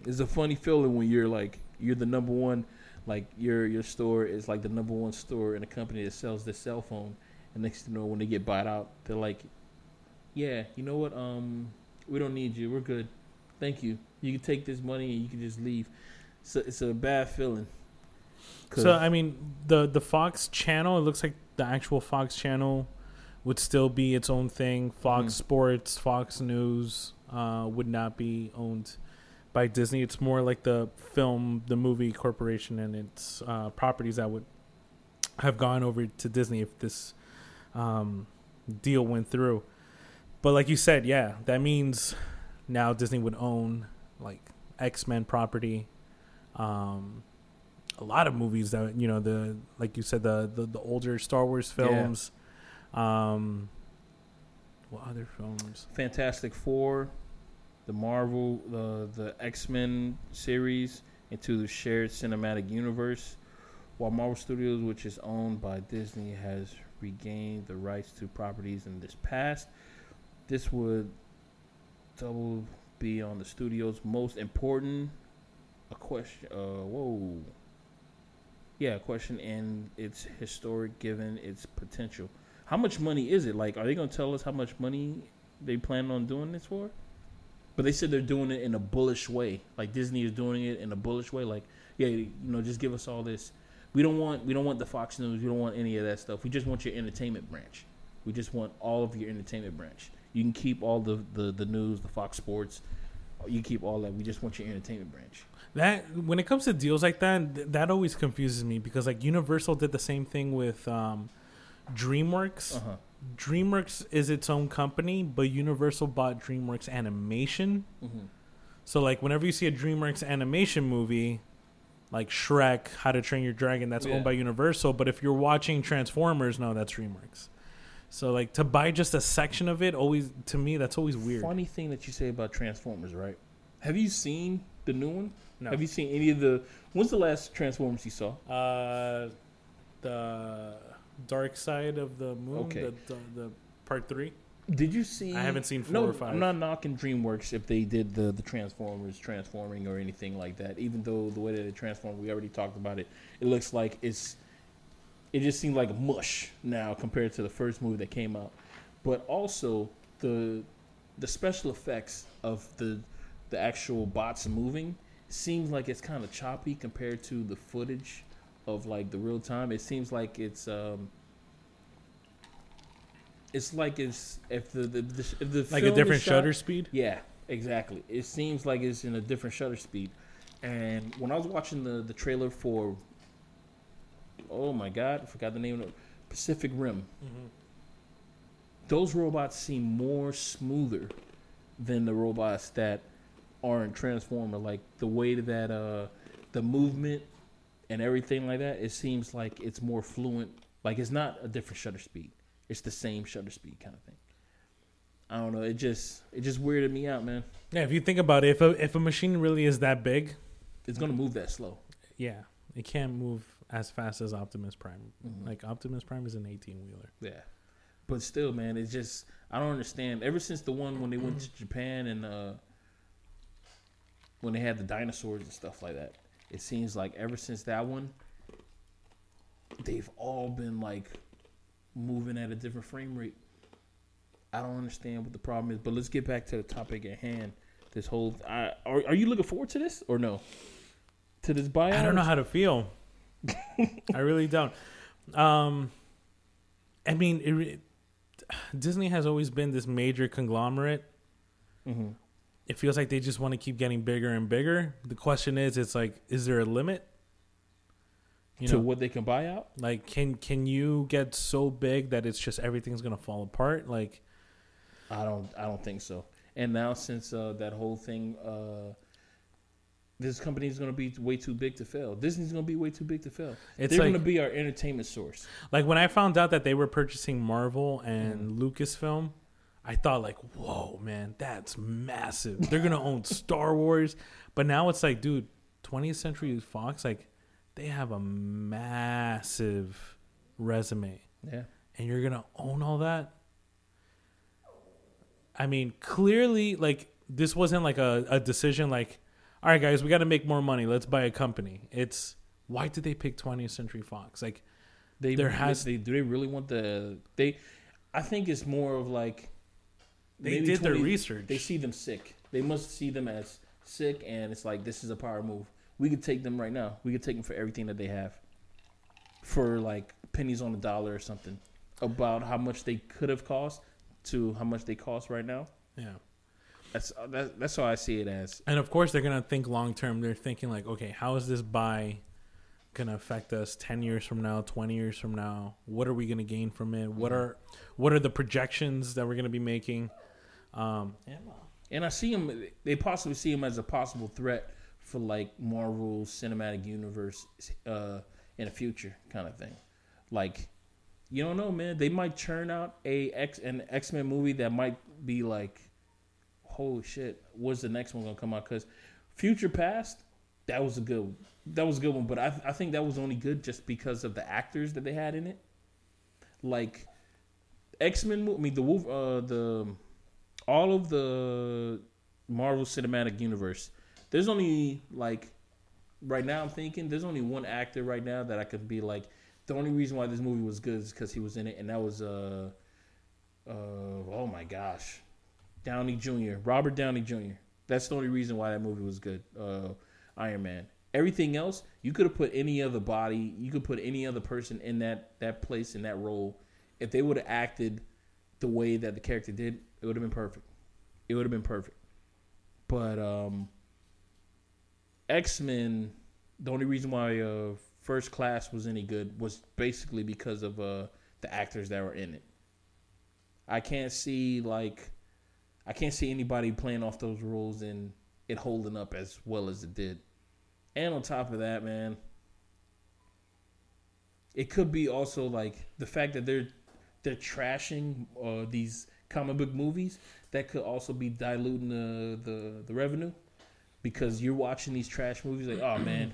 [SPEAKER 2] it's a funny feeling when you're like you're the number one, like your your store is like the number one store in a company that sells this cell phone, and next you know, when they get bought out, they're like, yeah, you know what? Um, we don't need you. We're good. Thank you. You can take this money and you can just leave. So it's a bad feeling.
[SPEAKER 3] So I mean, the the Fox channel. It looks like the actual Fox channel would still be its own thing. Fox
[SPEAKER 2] Mhm.
[SPEAKER 3] Sports, Fox News uh, would not be owned by Disney. It's more like the film, the movie corporation, and its uh, properties that would have gone over to Disney if this um, deal went through. But like you said, yeah, that means now Disney would own like X Men property. Um, a lot of movies that you know the like you said the the, the older Star Wars films. Um, what other films?
[SPEAKER 2] Fantastic Four, the Marvel, the the X Men series into the shared cinematic universe, while Marvel Studios, which is owned by Disney, has regained the rights to properties in this past. This would double be on the studio's most important. A question. Uh, whoa. Yeah, a question, and it's historic given its potential. How much money is it? Like, are they gonna tell us how much money they plan on doing this for? But they said they're doing it in a bullish way. Like Disney is doing it in a bullish way. Like, yeah, you know, just give us all this. We don't want we don't want the Fox News. We don't want any of that stuff. We just want your entertainment branch. We just want all of your entertainment branch. You can keep all the the, the news, the Fox Sports. You keep all that. We just want your entertainment branch.
[SPEAKER 3] That when it comes to deals like that, th- that always confuses me because like Universal did the same thing with um, DreamWorks.
[SPEAKER 2] Uh huh.
[SPEAKER 3] DreamWorks is its own company, but Universal bought DreamWorks Animation.
[SPEAKER 2] hmm
[SPEAKER 3] So like whenever you see a DreamWorks animation movie, like Shrek, How to Train Your Dragon, that's
[SPEAKER 2] Yeah.
[SPEAKER 3] owned by Universal. But if you're watching Transformers, no, that's DreamWorks. So like to buy just a section of it, always to me that's always weird.
[SPEAKER 2] Funny thing that you say about Transformers, right? Have you seen the new one?
[SPEAKER 3] No.
[SPEAKER 2] Have you seen any of the? When's the last Transformers you saw?
[SPEAKER 3] Uh, the Dark Side of the Moon,
[SPEAKER 2] Okay.
[SPEAKER 3] the, the, the part three.
[SPEAKER 2] Did you see?
[SPEAKER 3] I haven't seen four
[SPEAKER 2] no,
[SPEAKER 3] or five.
[SPEAKER 2] I'm not knocking DreamWorks if they did the the Transformers transforming or anything like that. Even though the way that it transformed, we already talked about it. It looks like it's. It just seemed like mush now compared to the first movie that came out, but also the the special effects of the the actual bots moving seems like it's kind of choppy compared to the footage of like the real time. It seems like it's um it's like it's if the the, the if the
[SPEAKER 3] Like a different
[SPEAKER 2] shot-
[SPEAKER 3] shutter speed.
[SPEAKER 2] Yeah, exactly. It seems like it's in a different shutter speed. And when I was watching the the trailer for oh my god, I forgot the name of it, Pacific Rim. Those robots seem more smoother than the robots that are in Transformer. Like the way that uh the movement and everything like that, it seems like it's more fluent. Like it's not a different shutter speed. It's the same shutter speed kind of thing. I don't know. It just it just weirded me out, man.
[SPEAKER 3] Yeah, if you think about it, if a if a machine really is that big,
[SPEAKER 2] It's gonna move that slow.
[SPEAKER 3] yeah, it can't move as fast as Optimus Prime.
[SPEAKER 2] Mhm.
[SPEAKER 3] Like Optimus Prime is an eighteen wheeler.
[SPEAKER 2] Yeah, but still, man, it's just I don't understand. Ever since the one when they went to Japan and uh, when they had the dinosaurs and stuff like that, it seems like ever since that one, they've all been like moving at a different frame rate. I don't understand what the problem is, but let's get back to the topic at hand. This whole, I, are are you looking forward to this or no? To this buyout?
[SPEAKER 3] I don't know how to feel. [LAUGHS] I really don't. Um, I mean, it, Disney has always been this major conglomerate.
[SPEAKER 2] hmm
[SPEAKER 3] It feels like they just want to keep getting bigger and bigger. The question is, it's like, is there a limit? You
[SPEAKER 2] to
[SPEAKER 3] know,
[SPEAKER 2] what they can buy out?
[SPEAKER 3] like can can you get so big that it's just everything's gonna fall apart? Like,
[SPEAKER 2] I don't I don't think so. And now since uh, that whole thing, uh, this company is going to be way too big to fail. Disney's going to be way too big to fail.
[SPEAKER 3] It's
[SPEAKER 2] They're
[SPEAKER 3] like-
[SPEAKER 2] going to be our entertainment source.
[SPEAKER 3] like when I found out that they were purchasing Marvel and Lucasfilm, I thought like, whoa, man, that's massive. They're gonna own Star Wars, but now it's like, dude, 20th Century Fox, like, they have a massive resume,
[SPEAKER 2] Yeah.
[SPEAKER 3] and you're gonna own all that. I mean, clearly, like this wasn't like a, a decision. Like, all right, guys, we got to make more money. Let's buy a company. It's why did they pick 20th Century Fox? Like,
[SPEAKER 2] They
[SPEAKER 3] There has-
[SPEAKER 2] they do they really want the they. I think it's more of like
[SPEAKER 3] they did their research.
[SPEAKER 2] They see them sick. They must see them as sick, and it's like this is a power move. We could take them right now. We could take them for everything that they have, for like pennies on the dollar or something. About how much they could have cost to how much they cost right now.
[SPEAKER 3] yeah.
[SPEAKER 2] That's uh, that, that's how I see it as.
[SPEAKER 3] And of course, they're gonna think long term. They're thinking like, okay, how is this buy gonna affect us ten years from now, twenty years from now? What are we gonna gain from it? What are what are the projections that we're gonna be making? Um,
[SPEAKER 2] And I see them. They possibly see him as a possible threat for like Marvel Cinematic Universe uh, in the future, kind of thing. Like, you don't know, man. They might churn out a X an X Men movie that might be like, holy shit, what's the next one gonna come out? Because Future Past, that was a good, that was a good one. But I I think that was only good just because of the actors that they had in it. Like X Men, I mean the Wolf, uh, the all of the Marvel Cinematic Universe. There's only like right now I'm thinking there's only one actor right now that I could be like the only reason why this movie was good is because he was in it, and that was uh uh oh my gosh, Downey Jr. Robert Downey Jr. That's the only reason why that movie was good. Uh, Iron Man. Everything else, you could have put any other body, you could put any other person in that that place in that role. If they would have acted the way that the character did, it would have been perfect. It would have been perfect. But um X Men, the only reason why uh, First Class was any good was basically because of uh, the actors that were in it. I can't see like, I can't see anybody playing off those roles and it holding up as well as it did. And on top of that, man, it could be also like the fact that they're they're trashing uh, these comic book movies that could also be diluting the, the the revenue because you're watching these trash movies like oh man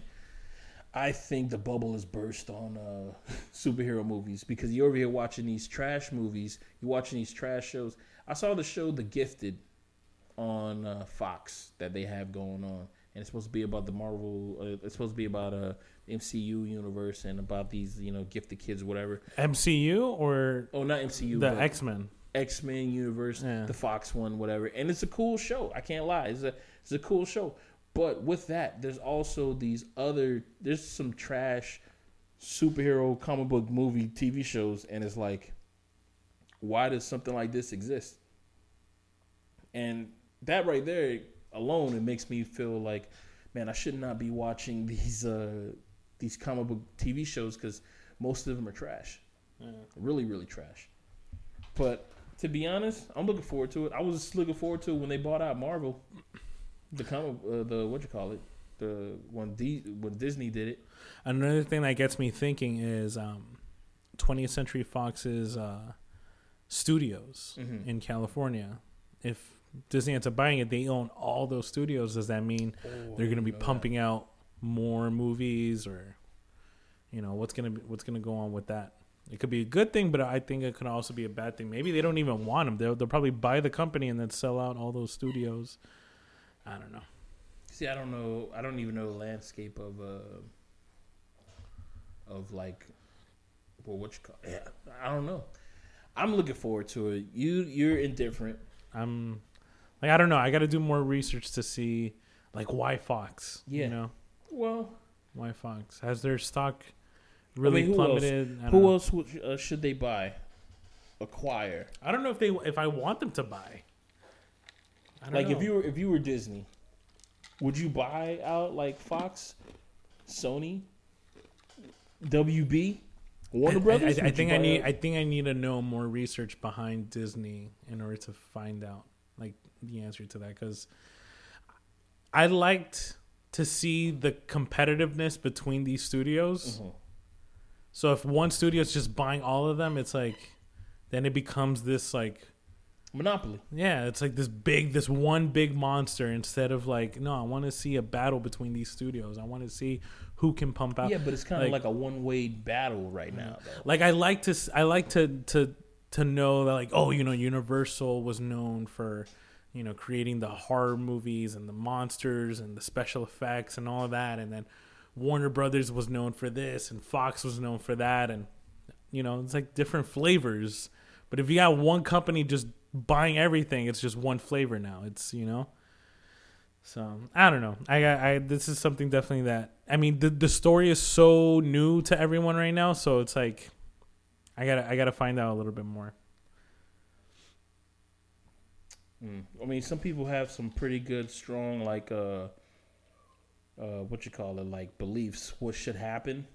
[SPEAKER 2] i think the bubble is burst on uh, [LAUGHS] superhero movies because you're over here watching these trash movies. You're watching these trash shows. I saw the show the gifted on uh, fox that they have going on. And it's supposed to be about the marvel uh, it's supposed to be about uh, mcu universe and about these you know gifted kids whatever.
[SPEAKER 3] MCU or
[SPEAKER 2] oh not mcu
[SPEAKER 3] the X Men?
[SPEAKER 2] X Men universe,
[SPEAKER 3] Yeah.
[SPEAKER 2] the Fox one, whatever. And it's a cool show. I can't lie. It's a it's a cool show. But with that, there's also these other there's some trash superhero comic book movie TV shows, and it's like, why does something like this exist? And that right there alone, it makes me feel like, man, I should not be watching [LAUGHS] these uh these comic book TV shows because most of them are trash, really, really trash. But to be honest, I'm looking forward to it. I was looking forward to it when they bought out Marvel, the comic, uh, the what you call it, the when D, when Disney did it.
[SPEAKER 3] Another thing that gets me thinking is um, 20th Century Fox's uh, studios
[SPEAKER 2] Mhm.
[SPEAKER 3] in California. If Disney ends up buying it, they own all those studios. Does that mean they're going to be pumping out more movies, or you know what's going to what's going to go on with that? It could be a good thing, but I think it could also be a bad thing. Maybe they don't even want them. They'll, they'll probably buy the company and then sell out all those studios. I don't know.
[SPEAKER 2] See, I don't know. I don't even know the landscape of uh of like, well, what you call? Yeah, I don't know. I'm looking forward to it. You you're indifferent.
[SPEAKER 3] I'm like I don't know. I got to do more research to see like why Fox.
[SPEAKER 2] Yeah.
[SPEAKER 3] You know
[SPEAKER 2] Well,
[SPEAKER 3] why Fox has their stock really
[SPEAKER 2] who else?
[SPEAKER 3] plummeted. I don't
[SPEAKER 2] who
[SPEAKER 3] know.
[SPEAKER 2] else would, uh, should they buy? Acquire.
[SPEAKER 3] I don't know if they if I want them to buy. I don't
[SPEAKER 2] Like
[SPEAKER 3] know.
[SPEAKER 2] if you were if you were Disney, would you buy out like Fox, Sony, WB, Warner
[SPEAKER 3] I-
[SPEAKER 2] Brothers?
[SPEAKER 3] I, I,
[SPEAKER 2] you
[SPEAKER 3] think I need
[SPEAKER 2] out-
[SPEAKER 3] I think I need to know more research behind Disney in order to find out like the answer to that because I liked to see the competitiveness between these studios.
[SPEAKER 2] Mhm.
[SPEAKER 3] So if one studio is just buying all of them, it's like then it becomes this like
[SPEAKER 2] Monopoly.
[SPEAKER 3] yeah, it's like this big this one big monster instead of like no, I want to see a battle between these studios. I want to see who can pump out.
[SPEAKER 2] Yeah, but it's kind of
[SPEAKER 3] like-
[SPEAKER 2] like, a one way battle right now. Though.
[SPEAKER 3] Like I like to I like to to to know that like oh you know Universal was known for you know creating the horror movies and the monsters and the special effects and all of that and then Warner Brothers was known for this and Fox was known for that. And you know it's like different flavors. But if you got one company just buying everything it's just one flavor now. It's you know? So I don't know. I I this is something definitely that I mean the the story is so new to everyone right now. So it's like I gotta I gotta find out a little bit more.
[SPEAKER 2] Mm. I mean, some people have some pretty good, strong, like, uh, uh, what you call it, like beliefs. What should happen?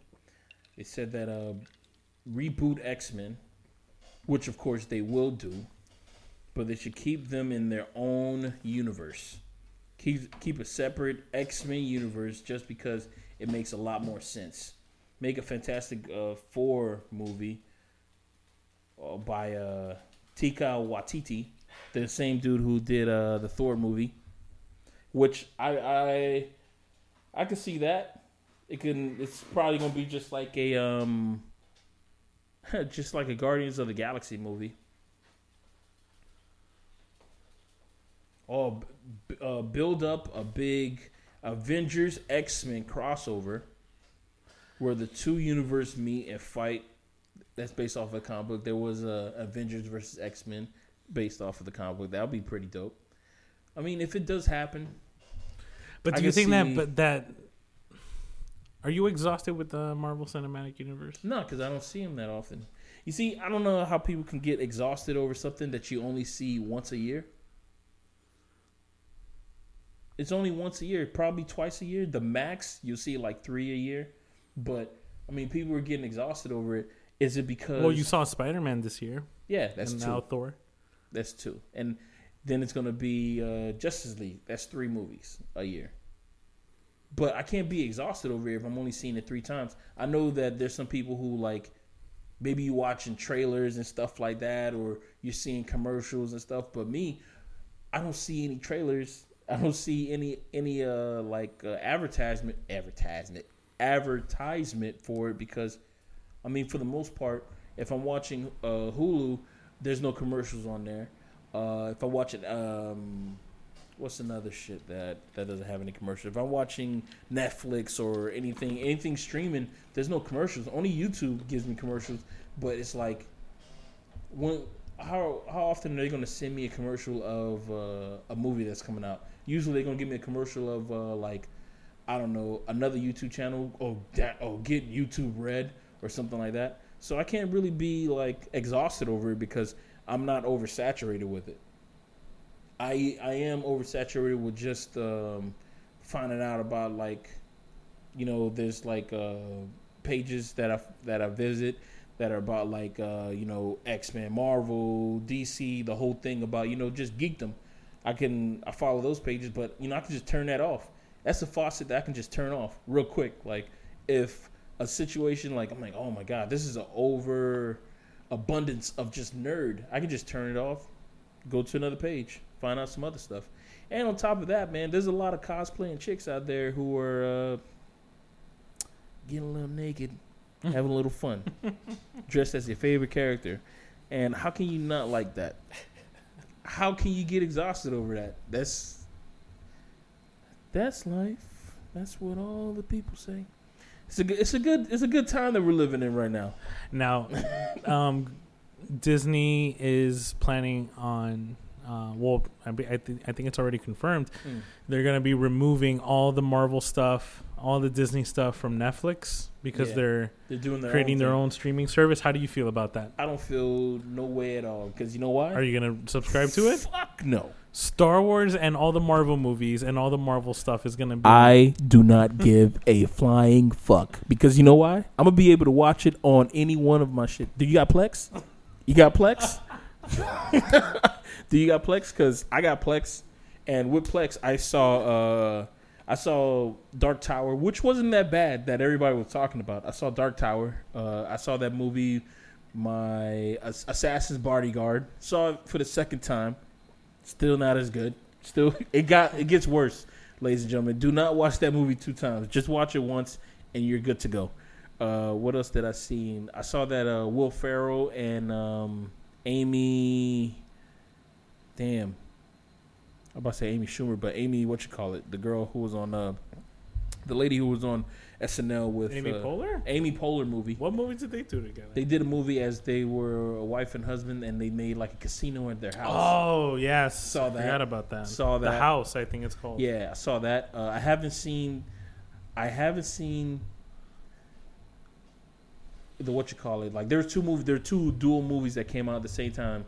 [SPEAKER 2] They said that uh, reboot X Men, which of course they will do, but they should keep them in their own universe. Keep keep a separate X Men universe just because it makes a lot more sense. Make a Fantastic uh, Four movie uh, by uh, Taika Waititi the same dude who did uh, the Thor movie, which I I I could see that. It can. It's probably gonna be just like a um, [LAUGHS] just like a Guardians of the Galaxy movie. Oh, uh, build up a big Avengers X Men crossover where the two universe meet and fight. That's based off of a comic book. There was a Avengers versus X Men based off of the comic book. That would be pretty dope. I mean, if it does happen,
[SPEAKER 3] But
[SPEAKER 2] I
[SPEAKER 3] do you
[SPEAKER 2] can
[SPEAKER 3] think that but that are you exhausted with the Marvel Cinematic Universe?
[SPEAKER 2] no, because I don't see him that often. You see, I don't know how people can get exhausted over something that you only see once a year. It's only once a year, probably twice a year. The max you'll see like three a year, but I mean, people are getting exhausted over it. Is it because?
[SPEAKER 3] Well, you saw Spider Man this year,
[SPEAKER 2] yeah, that's
[SPEAKER 3] and
[SPEAKER 2] two.
[SPEAKER 3] now Thor.
[SPEAKER 2] That's two. And then it's to be uh, Justice League. That's three movies a year. But I can't be exhausted over here if I'm only seeing it three times. I know that there's some people who like maybe you watching trailers and stuff like that, or you're seeing commercials and stuff. But me, I don't see any trailers. I don't see any any uh like uh, advertisement advertisement advertisement for it because I mean for the most part if I'm watching uh Hulu there's no commercials on there. Uh if I watch it um what's another shit that that doesn't have any commercials? If I'm watching Netflix or anything anything streaming there's no commercials. Only YouTube gives me commercials, but it's like when how how often are they going to send me a commercial of uh, a movie that's coming out? Usually they're going to give me a commercial of uh, like I don't know another YouTube channel or that oh get YouTube Red or something like that. So I can't really be like exhausted over it because I'm not oversaturated with it. I I am oversaturated with just um, finding out about like you know there's like uh, pages that I that I visit that are about like uh, you know X Men, Marvel, DC, the whole thing about you know just geekdom. I can I follow those pages, but you know I can just turn that off. That's a faucet that I can just turn off real quick. Like if a situation like I'm like oh my god this is an over abundance of just nerd, I can just turn it off, go to another page, find out some other stuff. And on top of that, man, there's a lot of cosplaying chicks out there who are uh, getting a little naked, having a little fun, [LAUGHS] dressed as your favorite character. And how can you not like that? How can you get exhausted over that? That's that's life. That's what all the people say. It's a good, it's a good it's a good time that we're living in right now.
[SPEAKER 3] Now, [LAUGHS] um, Disney is planning on. Uh, well, I, I, th- I think it's already confirmed.
[SPEAKER 2] Mm.
[SPEAKER 3] They're going to be removing all the Marvel stuff, all the Disney stuff from Netflix because
[SPEAKER 2] Yeah.
[SPEAKER 3] they're
[SPEAKER 2] They're doing their
[SPEAKER 3] creating
[SPEAKER 2] own
[SPEAKER 3] their own streaming service. How do you feel about that?
[SPEAKER 2] I don't feel no way at all because you know why?
[SPEAKER 3] Are you going to subscribe to it?
[SPEAKER 2] Fuck no.
[SPEAKER 3] Star Wars and all the Marvel movies and all the Marvel stuff is to be.
[SPEAKER 2] I do not give a flying fuck because you know why? I'm gonna be able to watch it on any one of my shit. Do you got Plex? You got Plex? [LAUGHS] Do you got Plex? Because I got Plex, and with Plex, I saw uh, I saw Dark Tower, which wasn't that bad that everybody was talking about. I saw Dark Tower. Uh, I saw that movie, my Ass- Assassin's Bodyguard. Saw it for the second time. Still not as good. Still, [LAUGHS] it got it gets worse, ladies and gentlemen. Do not watch that movie two times. Just watch it once, and you're good to go. Uh, what else did I see? I saw that uh, Will Ferrell and um, Amy. Damn. I'm about to say Amy Schumer, but Amy, what you call it? The girl who was on uh, the lady who was on SNL with
[SPEAKER 3] Amy
[SPEAKER 2] uh,
[SPEAKER 3] Poehler.
[SPEAKER 2] Amy Poehler movie.
[SPEAKER 3] What movie did they do together?
[SPEAKER 2] They did a movie as they were a wife and husband, and they made like a casino at their house.
[SPEAKER 3] Oh yes,
[SPEAKER 2] Saw that.
[SPEAKER 3] Forgot about that.
[SPEAKER 2] Saw
[SPEAKER 3] The house, I think it's called.
[SPEAKER 2] Yeah, I saw that. Uh, I haven't seen. I haven't seen the what you call it. Like there were two movies. There are two dual movies that came out at the same time.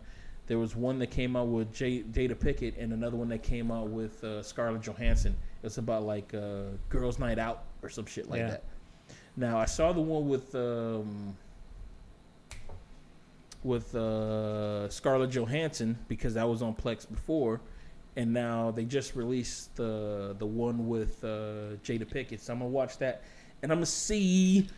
[SPEAKER 2] There was one that came out with J- Jada Pickett, and another one that came out with uh, Scarlett Johansson. It's about like uh, girls' night out or some shit like
[SPEAKER 3] Yeah.
[SPEAKER 2] that. Now I saw the one with um, with uh, Scarlett Johansson because that was on Plex before, and now they just released the the one with uh, Jada Pickett. So I'm gonna watch that, and I'm gonna see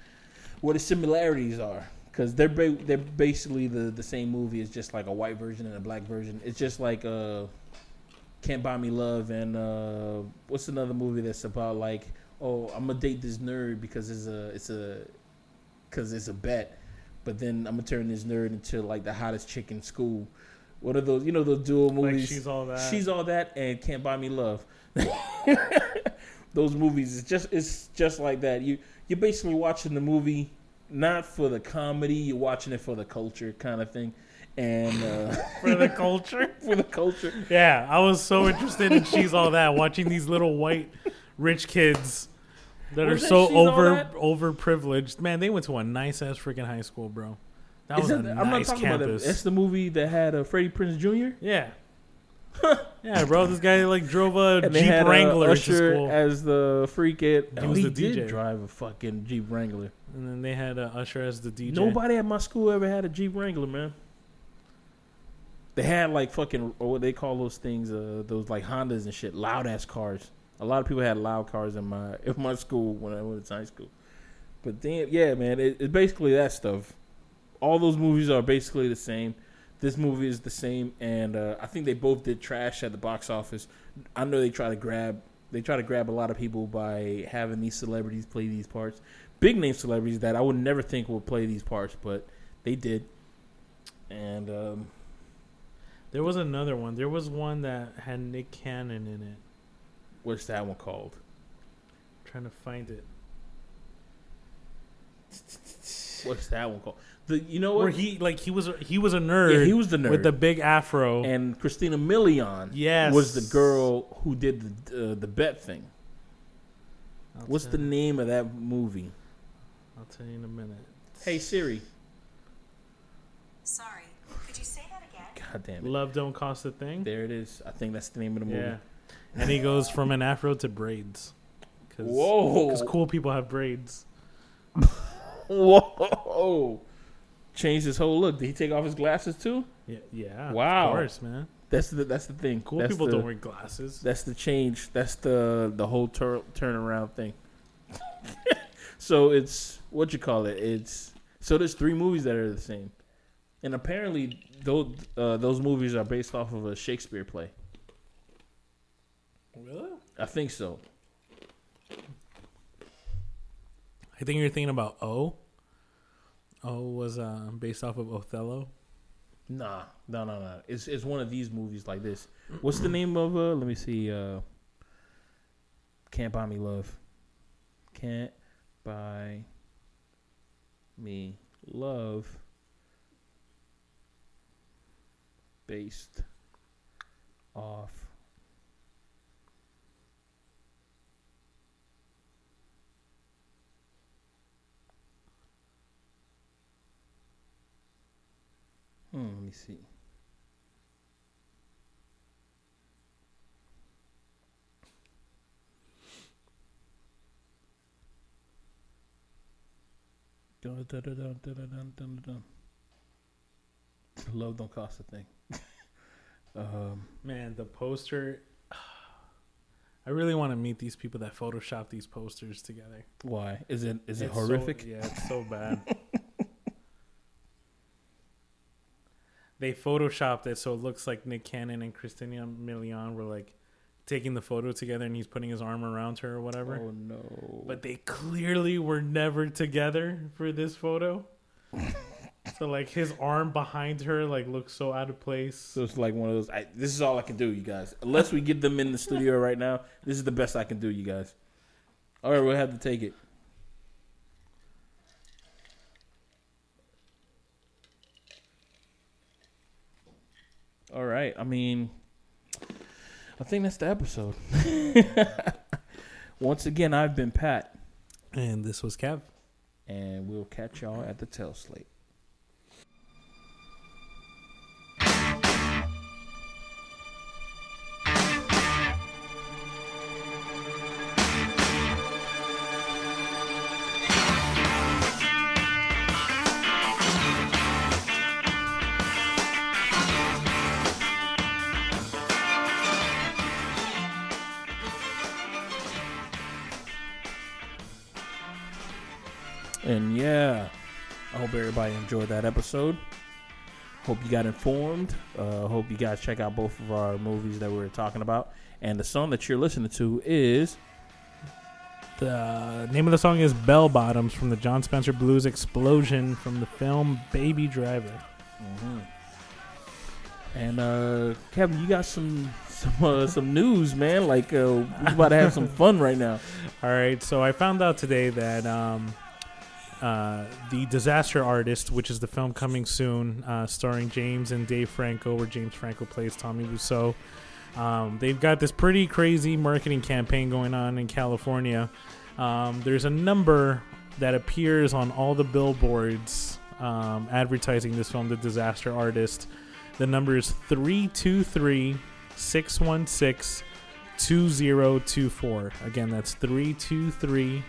[SPEAKER 2] what the similarities are because they're ba- they're basically the the same movie. It's just like a white version and a black version. It's just like uh, Can't Buy Me Love and uh, what's another movie that's about like oh I'm gonna date this nerd because it's a it's a because it's a bet, but then I'm gonna turn this nerd into like the hottest chick in school. What are those? You know those dual
[SPEAKER 3] like
[SPEAKER 2] movies.
[SPEAKER 3] she's all that.
[SPEAKER 2] She's all that and can't buy me love. [LAUGHS] Those movies it's just it's just like that. You you're basically watching the movie not for the comedy, you're watching it for the culture kind of thing. And uh, [LAUGHS]
[SPEAKER 3] for the culture. [LAUGHS]
[SPEAKER 2] for the culture.
[SPEAKER 3] Yeah, I was so interested in she's all that. Watching these little white rich kids that are so
[SPEAKER 2] All
[SPEAKER 3] over
[SPEAKER 2] That?
[SPEAKER 3] over privileged. Man, they went to a nice ass freaking high school, bro. That
[SPEAKER 2] Is
[SPEAKER 3] was a
[SPEAKER 2] that- I'm not
[SPEAKER 3] nice
[SPEAKER 2] talking about
[SPEAKER 3] campus.
[SPEAKER 2] that. That's the movie that had uh, Freddie Prinze Jr.
[SPEAKER 3] yeah. [LAUGHS] yeah, bro. This guy like drove a
[SPEAKER 2] And they
[SPEAKER 3] Jeep
[SPEAKER 2] had uh,
[SPEAKER 3] Wrangler to
[SPEAKER 2] Usher
[SPEAKER 3] school,
[SPEAKER 2] as the freak kid.
[SPEAKER 3] He
[SPEAKER 2] Oh,
[SPEAKER 3] was
[SPEAKER 2] he
[SPEAKER 3] the
[SPEAKER 2] did
[SPEAKER 3] DJ.
[SPEAKER 2] drive a fucking Jeep Wrangler.
[SPEAKER 3] and then they had uh, Usher as the DJ.
[SPEAKER 2] Nobody at my school ever had a Jeep Wrangler, man. They had like fucking or what they call those things, uh, those like Hondas and shit, loud ass cars. A lot of people had loud cars in my [LAUGHS] in my school when I went to high school. But then, yeah, man, it, it's basically that stuff. All those movies are basically the same. This movie is the same, and uh, I think they both did trash at the box office. I know they try to grab they try to grab a lot of people by having these celebrities play these parts, big name celebrities that I would never think would play these parts, but they did. And um,
[SPEAKER 3] There was another one. There was one that had Nick Cannon in it.
[SPEAKER 2] What's that one called?
[SPEAKER 3] trying to find it.
[SPEAKER 2] What's that one called? The you know
[SPEAKER 3] Where he like he was a, he was a nerd.
[SPEAKER 2] yeah, he was the nerd.
[SPEAKER 3] with the big afro.
[SPEAKER 2] and Christina Milian
[SPEAKER 3] yes,
[SPEAKER 2] was the girl who did the uh, the bet thing.
[SPEAKER 3] I'll
[SPEAKER 2] What's the
[SPEAKER 3] you-
[SPEAKER 2] name of that movie?
[SPEAKER 3] I'll tell you in a minute.
[SPEAKER 2] Hey Siri.
[SPEAKER 4] Sorry, could you say that again?
[SPEAKER 2] God damn it.
[SPEAKER 3] Love don't cost a thing.
[SPEAKER 2] There it is. I think that's the name of the movie.
[SPEAKER 3] Yeah, and he goes from an afro to braids. Cause,
[SPEAKER 2] Whoa.
[SPEAKER 3] Because cool people have braids.
[SPEAKER 2] Whoa. Changed his whole look. Did he take off his glasses too?
[SPEAKER 3] Yeah, yeah.
[SPEAKER 2] Wow.
[SPEAKER 3] Of course, man.
[SPEAKER 2] That's the that's the thing.
[SPEAKER 3] Cool
[SPEAKER 2] that's
[SPEAKER 3] people
[SPEAKER 2] the,
[SPEAKER 3] don't wear glasses.
[SPEAKER 2] That's the change. That's the the whole tur- turnaround thing. [LAUGHS] so it's what you call it. It's so there's three movies that are the same, and apparently those uh, those movies are based off of a Shakespeare play.
[SPEAKER 3] Really?
[SPEAKER 2] I think so.
[SPEAKER 3] I think you're thinking about O. O was uh, based off of Othello.
[SPEAKER 2] Nah, no, no, no. It's it's one of these movies like this. What's the name of uh? Let me see. Uh, Can't buy me love. Can't buy me love. Based off. Hmm, let me see. Dun, dun, dun, dun, dun, dun, dun, dun. Love don't cost a thing. [LAUGHS] um,
[SPEAKER 3] Man, the poster. [SIGHS] I really want to meet these people that Photoshop these posters together.
[SPEAKER 2] why is it is it
[SPEAKER 3] It's so-
[SPEAKER 2] horrific?
[SPEAKER 3] yeah, it's so bad. [LAUGHS] they photoshopped it so it looks like Nick Cannon and Christina Milian were like taking the photo together, and he's putting his arm around her or whatever.
[SPEAKER 2] Oh no!
[SPEAKER 3] But they clearly were never together for this photo. [LAUGHS] So like his arm behind her like looks so out of place.
[SPEAKER 2] So it's like one of those. I, this is all I can do, you guys. Unless we get them in the studio right now, this is the best I can do, you guys. All right, we'll have to take it. All right. I mean, I think that's the episode. [LAUGHS] Once again, I've been Pat,
[SPEAKER 3] And this was Kev.
[SPEAKER 2] and we'll catch y'all at the tail slate. Hope everybody enjoyed that episode. Hope you got informed. Uh, hope you guys check out both of our movies that we were talking about. And the song that you're listening to is
[SPEAKER 3] The name of the song is Bell Bottoms from the Jon Spencer Blues Explosion from the film Baby Driver.
[SPEAKER 2] And uh, Kevin, you got some some uh, [LAUGHS] some news, man. Like uh, we about to have some fun right now.
[SPEAKER 3] All right, so I found out today that um, uh, the Disaster Artist, which is the film coming soon, uh, starring James and Dave Franco, where James Franco plays Tommy Wiseau, um, they've got this pretty crazy marketing campaign going on in California. Um, there's a number that appears on all the billboards um, advertising this film, The Disaster Artist. The number is 323 616 2024. Again, that's 323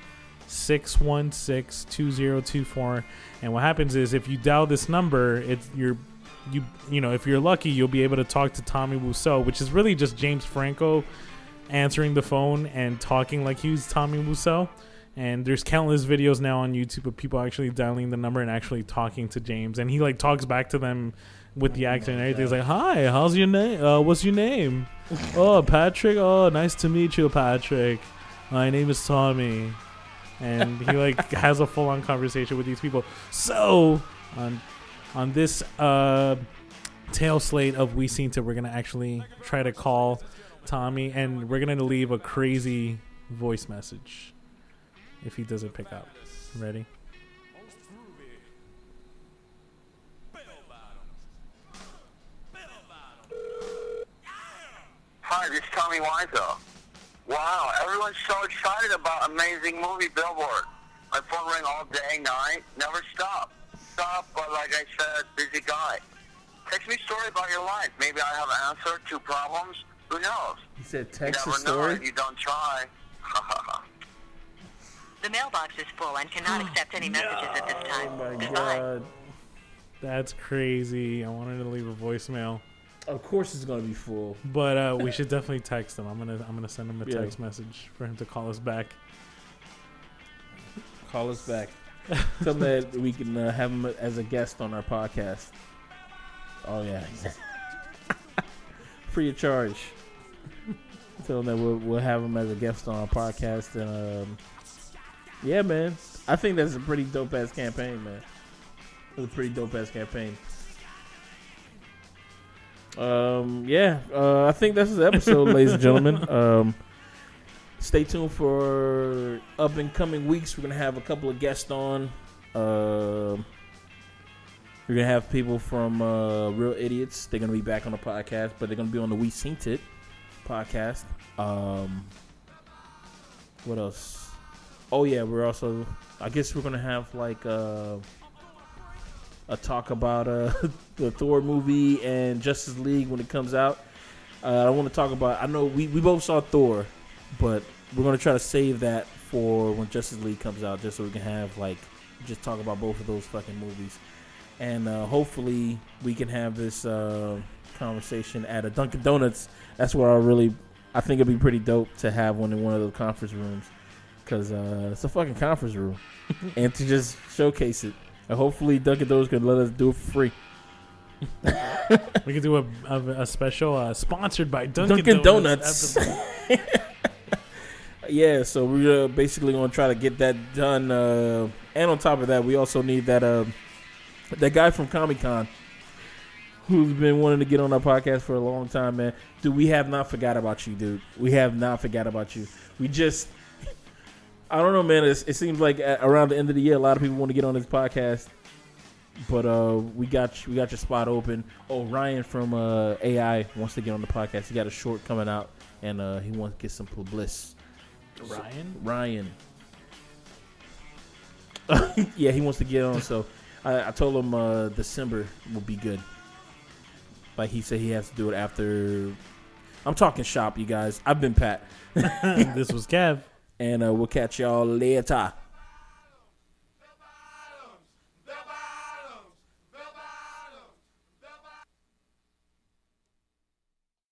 [SPEAKER 3] 616 2024. And what happens is if you dial this number, it's you're you you know, if you're lucky, you'll be able to talk to Tommy Wiseau, which is really just James Franco answering the phone and talking like he was Tommy Wiseau. And there's countless videos now on YouTube of people actually dialing the number and actually talking to James, and he like talks back to them with the accent and everything. He's like, "Hi, how's your name? Uh, what's your name? [LAUGHS] oh, Patrick. Oh, nice to meet you, Patrick. My name is Tommy." And he like [LAUGHS] has a full on conversation with these people. So on on this uh, tail slate of We Seen It, we're gonna actually try to call Tommy, and we're gonna leave a crazy voice message if he doesn't pick up. Ready?
[SPEAKER 5] Hi, this is Tommy Wiseau. Wow, everyone's so excited about amazing movie Billboard. My phone ring all day, night, never stop. Stop, but like I said, busy guy. Text me a story about your life. Maybe I have an answer to problems. Who knows?
[SPEAKER 2] He said,
[SPEAKER 5] You
[SPEAKER 2] "Text a
[SPEAKER 5] never know
[SPEAKER 2] story."
[SPEAKER 5] if you don't try. [LAUGHS]
[SPEAKER 4] The mailbox is full and cannot [GASPS] accept any messages at this time.
[SPEAKER 2] Oh my
[SPEAKER 4] Goodbye.
[SPEAKER 2] god!
[SPEAKER 3] That's crazy. I wanted to leave a voicemail,
[SPEAKER 2] Of course, it's gonna be full.
[SPEAKER 3] but uh, we should definitely text him. I'm gonna I'm gonna send him a
[SPEAKER 2] Yeah.
[SPEAKER 3] text message for him to call us back.
[SPEAKER 2] Call us back. Tell them that we can uh, have him as a guest on our podcast. Oh yeah, [LAUGHS] free of charge. Tell them that we'll, we'll have him as a guest on our podcast, and um, yeah, man, I think that's a pretty dope ass campaign, man. It's a pretty dope ass campaign. Um, yeah, uh, I think that's the episode, ladies and gentlemen. [LAUGHS] Um, stay tuned for up and coming weeks. We're gonna have a couple of guests on. Um we're gonna have people from uh, Real Idiots. They're gonna be back on the podcast, but they're gonna be on the We Seen It podcast. Um, what else? Oh yeah, we're also. I guess we're gonna have like uh, a talk about uh, [LAUGHS] the Thor movie and Justice League when it comes out. Uh, I want to talk about. I know we, we both saw Thor, but we're gonna try to save that for when Justice League comes out, just so we can have like just talk about both of those fucking movies, and uh, hopefully we can have this uh, conversation at a Dunkin' Donuts. That's where I really, I think it'd be pretty dope to have one in one of those conference rooms, cause uh, it's a fucking conference room, [LAUGHS] and to just showcase it. And hopefully Dunkin' Donuts can let us do it for free.
[SPEAKER 3] We could do a, a, a special uh, sponsored by Dunkin',
[SPEAKER 2] Dunkin'
[SPEAKER 3] Donuts.
[SPEAKER 2] Donuts. [LAUGHS] yeah, so we're basically gonna try to get that done. Uh, and on top of that, we also need that uh, that guy from Comic Con who's been wanting to get on our podcast for a long time, man. Dude, we have not forgot about you, dude. We have not forgot about you. We just, I don't know, man. It's, it seems like around the end of the year, a lot of people want to get on this podcast, but uh, we got we got your spot open. Oh, Ryan from uh, AI wants to get on the podcast. He got a short coming out, and uh, he wants to get some publicity.
[SPEAKER 3] Ryan.
[SPEAKER 2] Ryan. [LAUGHS] yeah, he wants to get on. So I, I told him uh, December will be good. Like he said, he has to do it after. I'm talking shop, you guys. I've been Pat, [LAUGHS]
[SPEAKER 3] this was Kev.
[SPEAKER 2] and uh, we'll catch y'all later.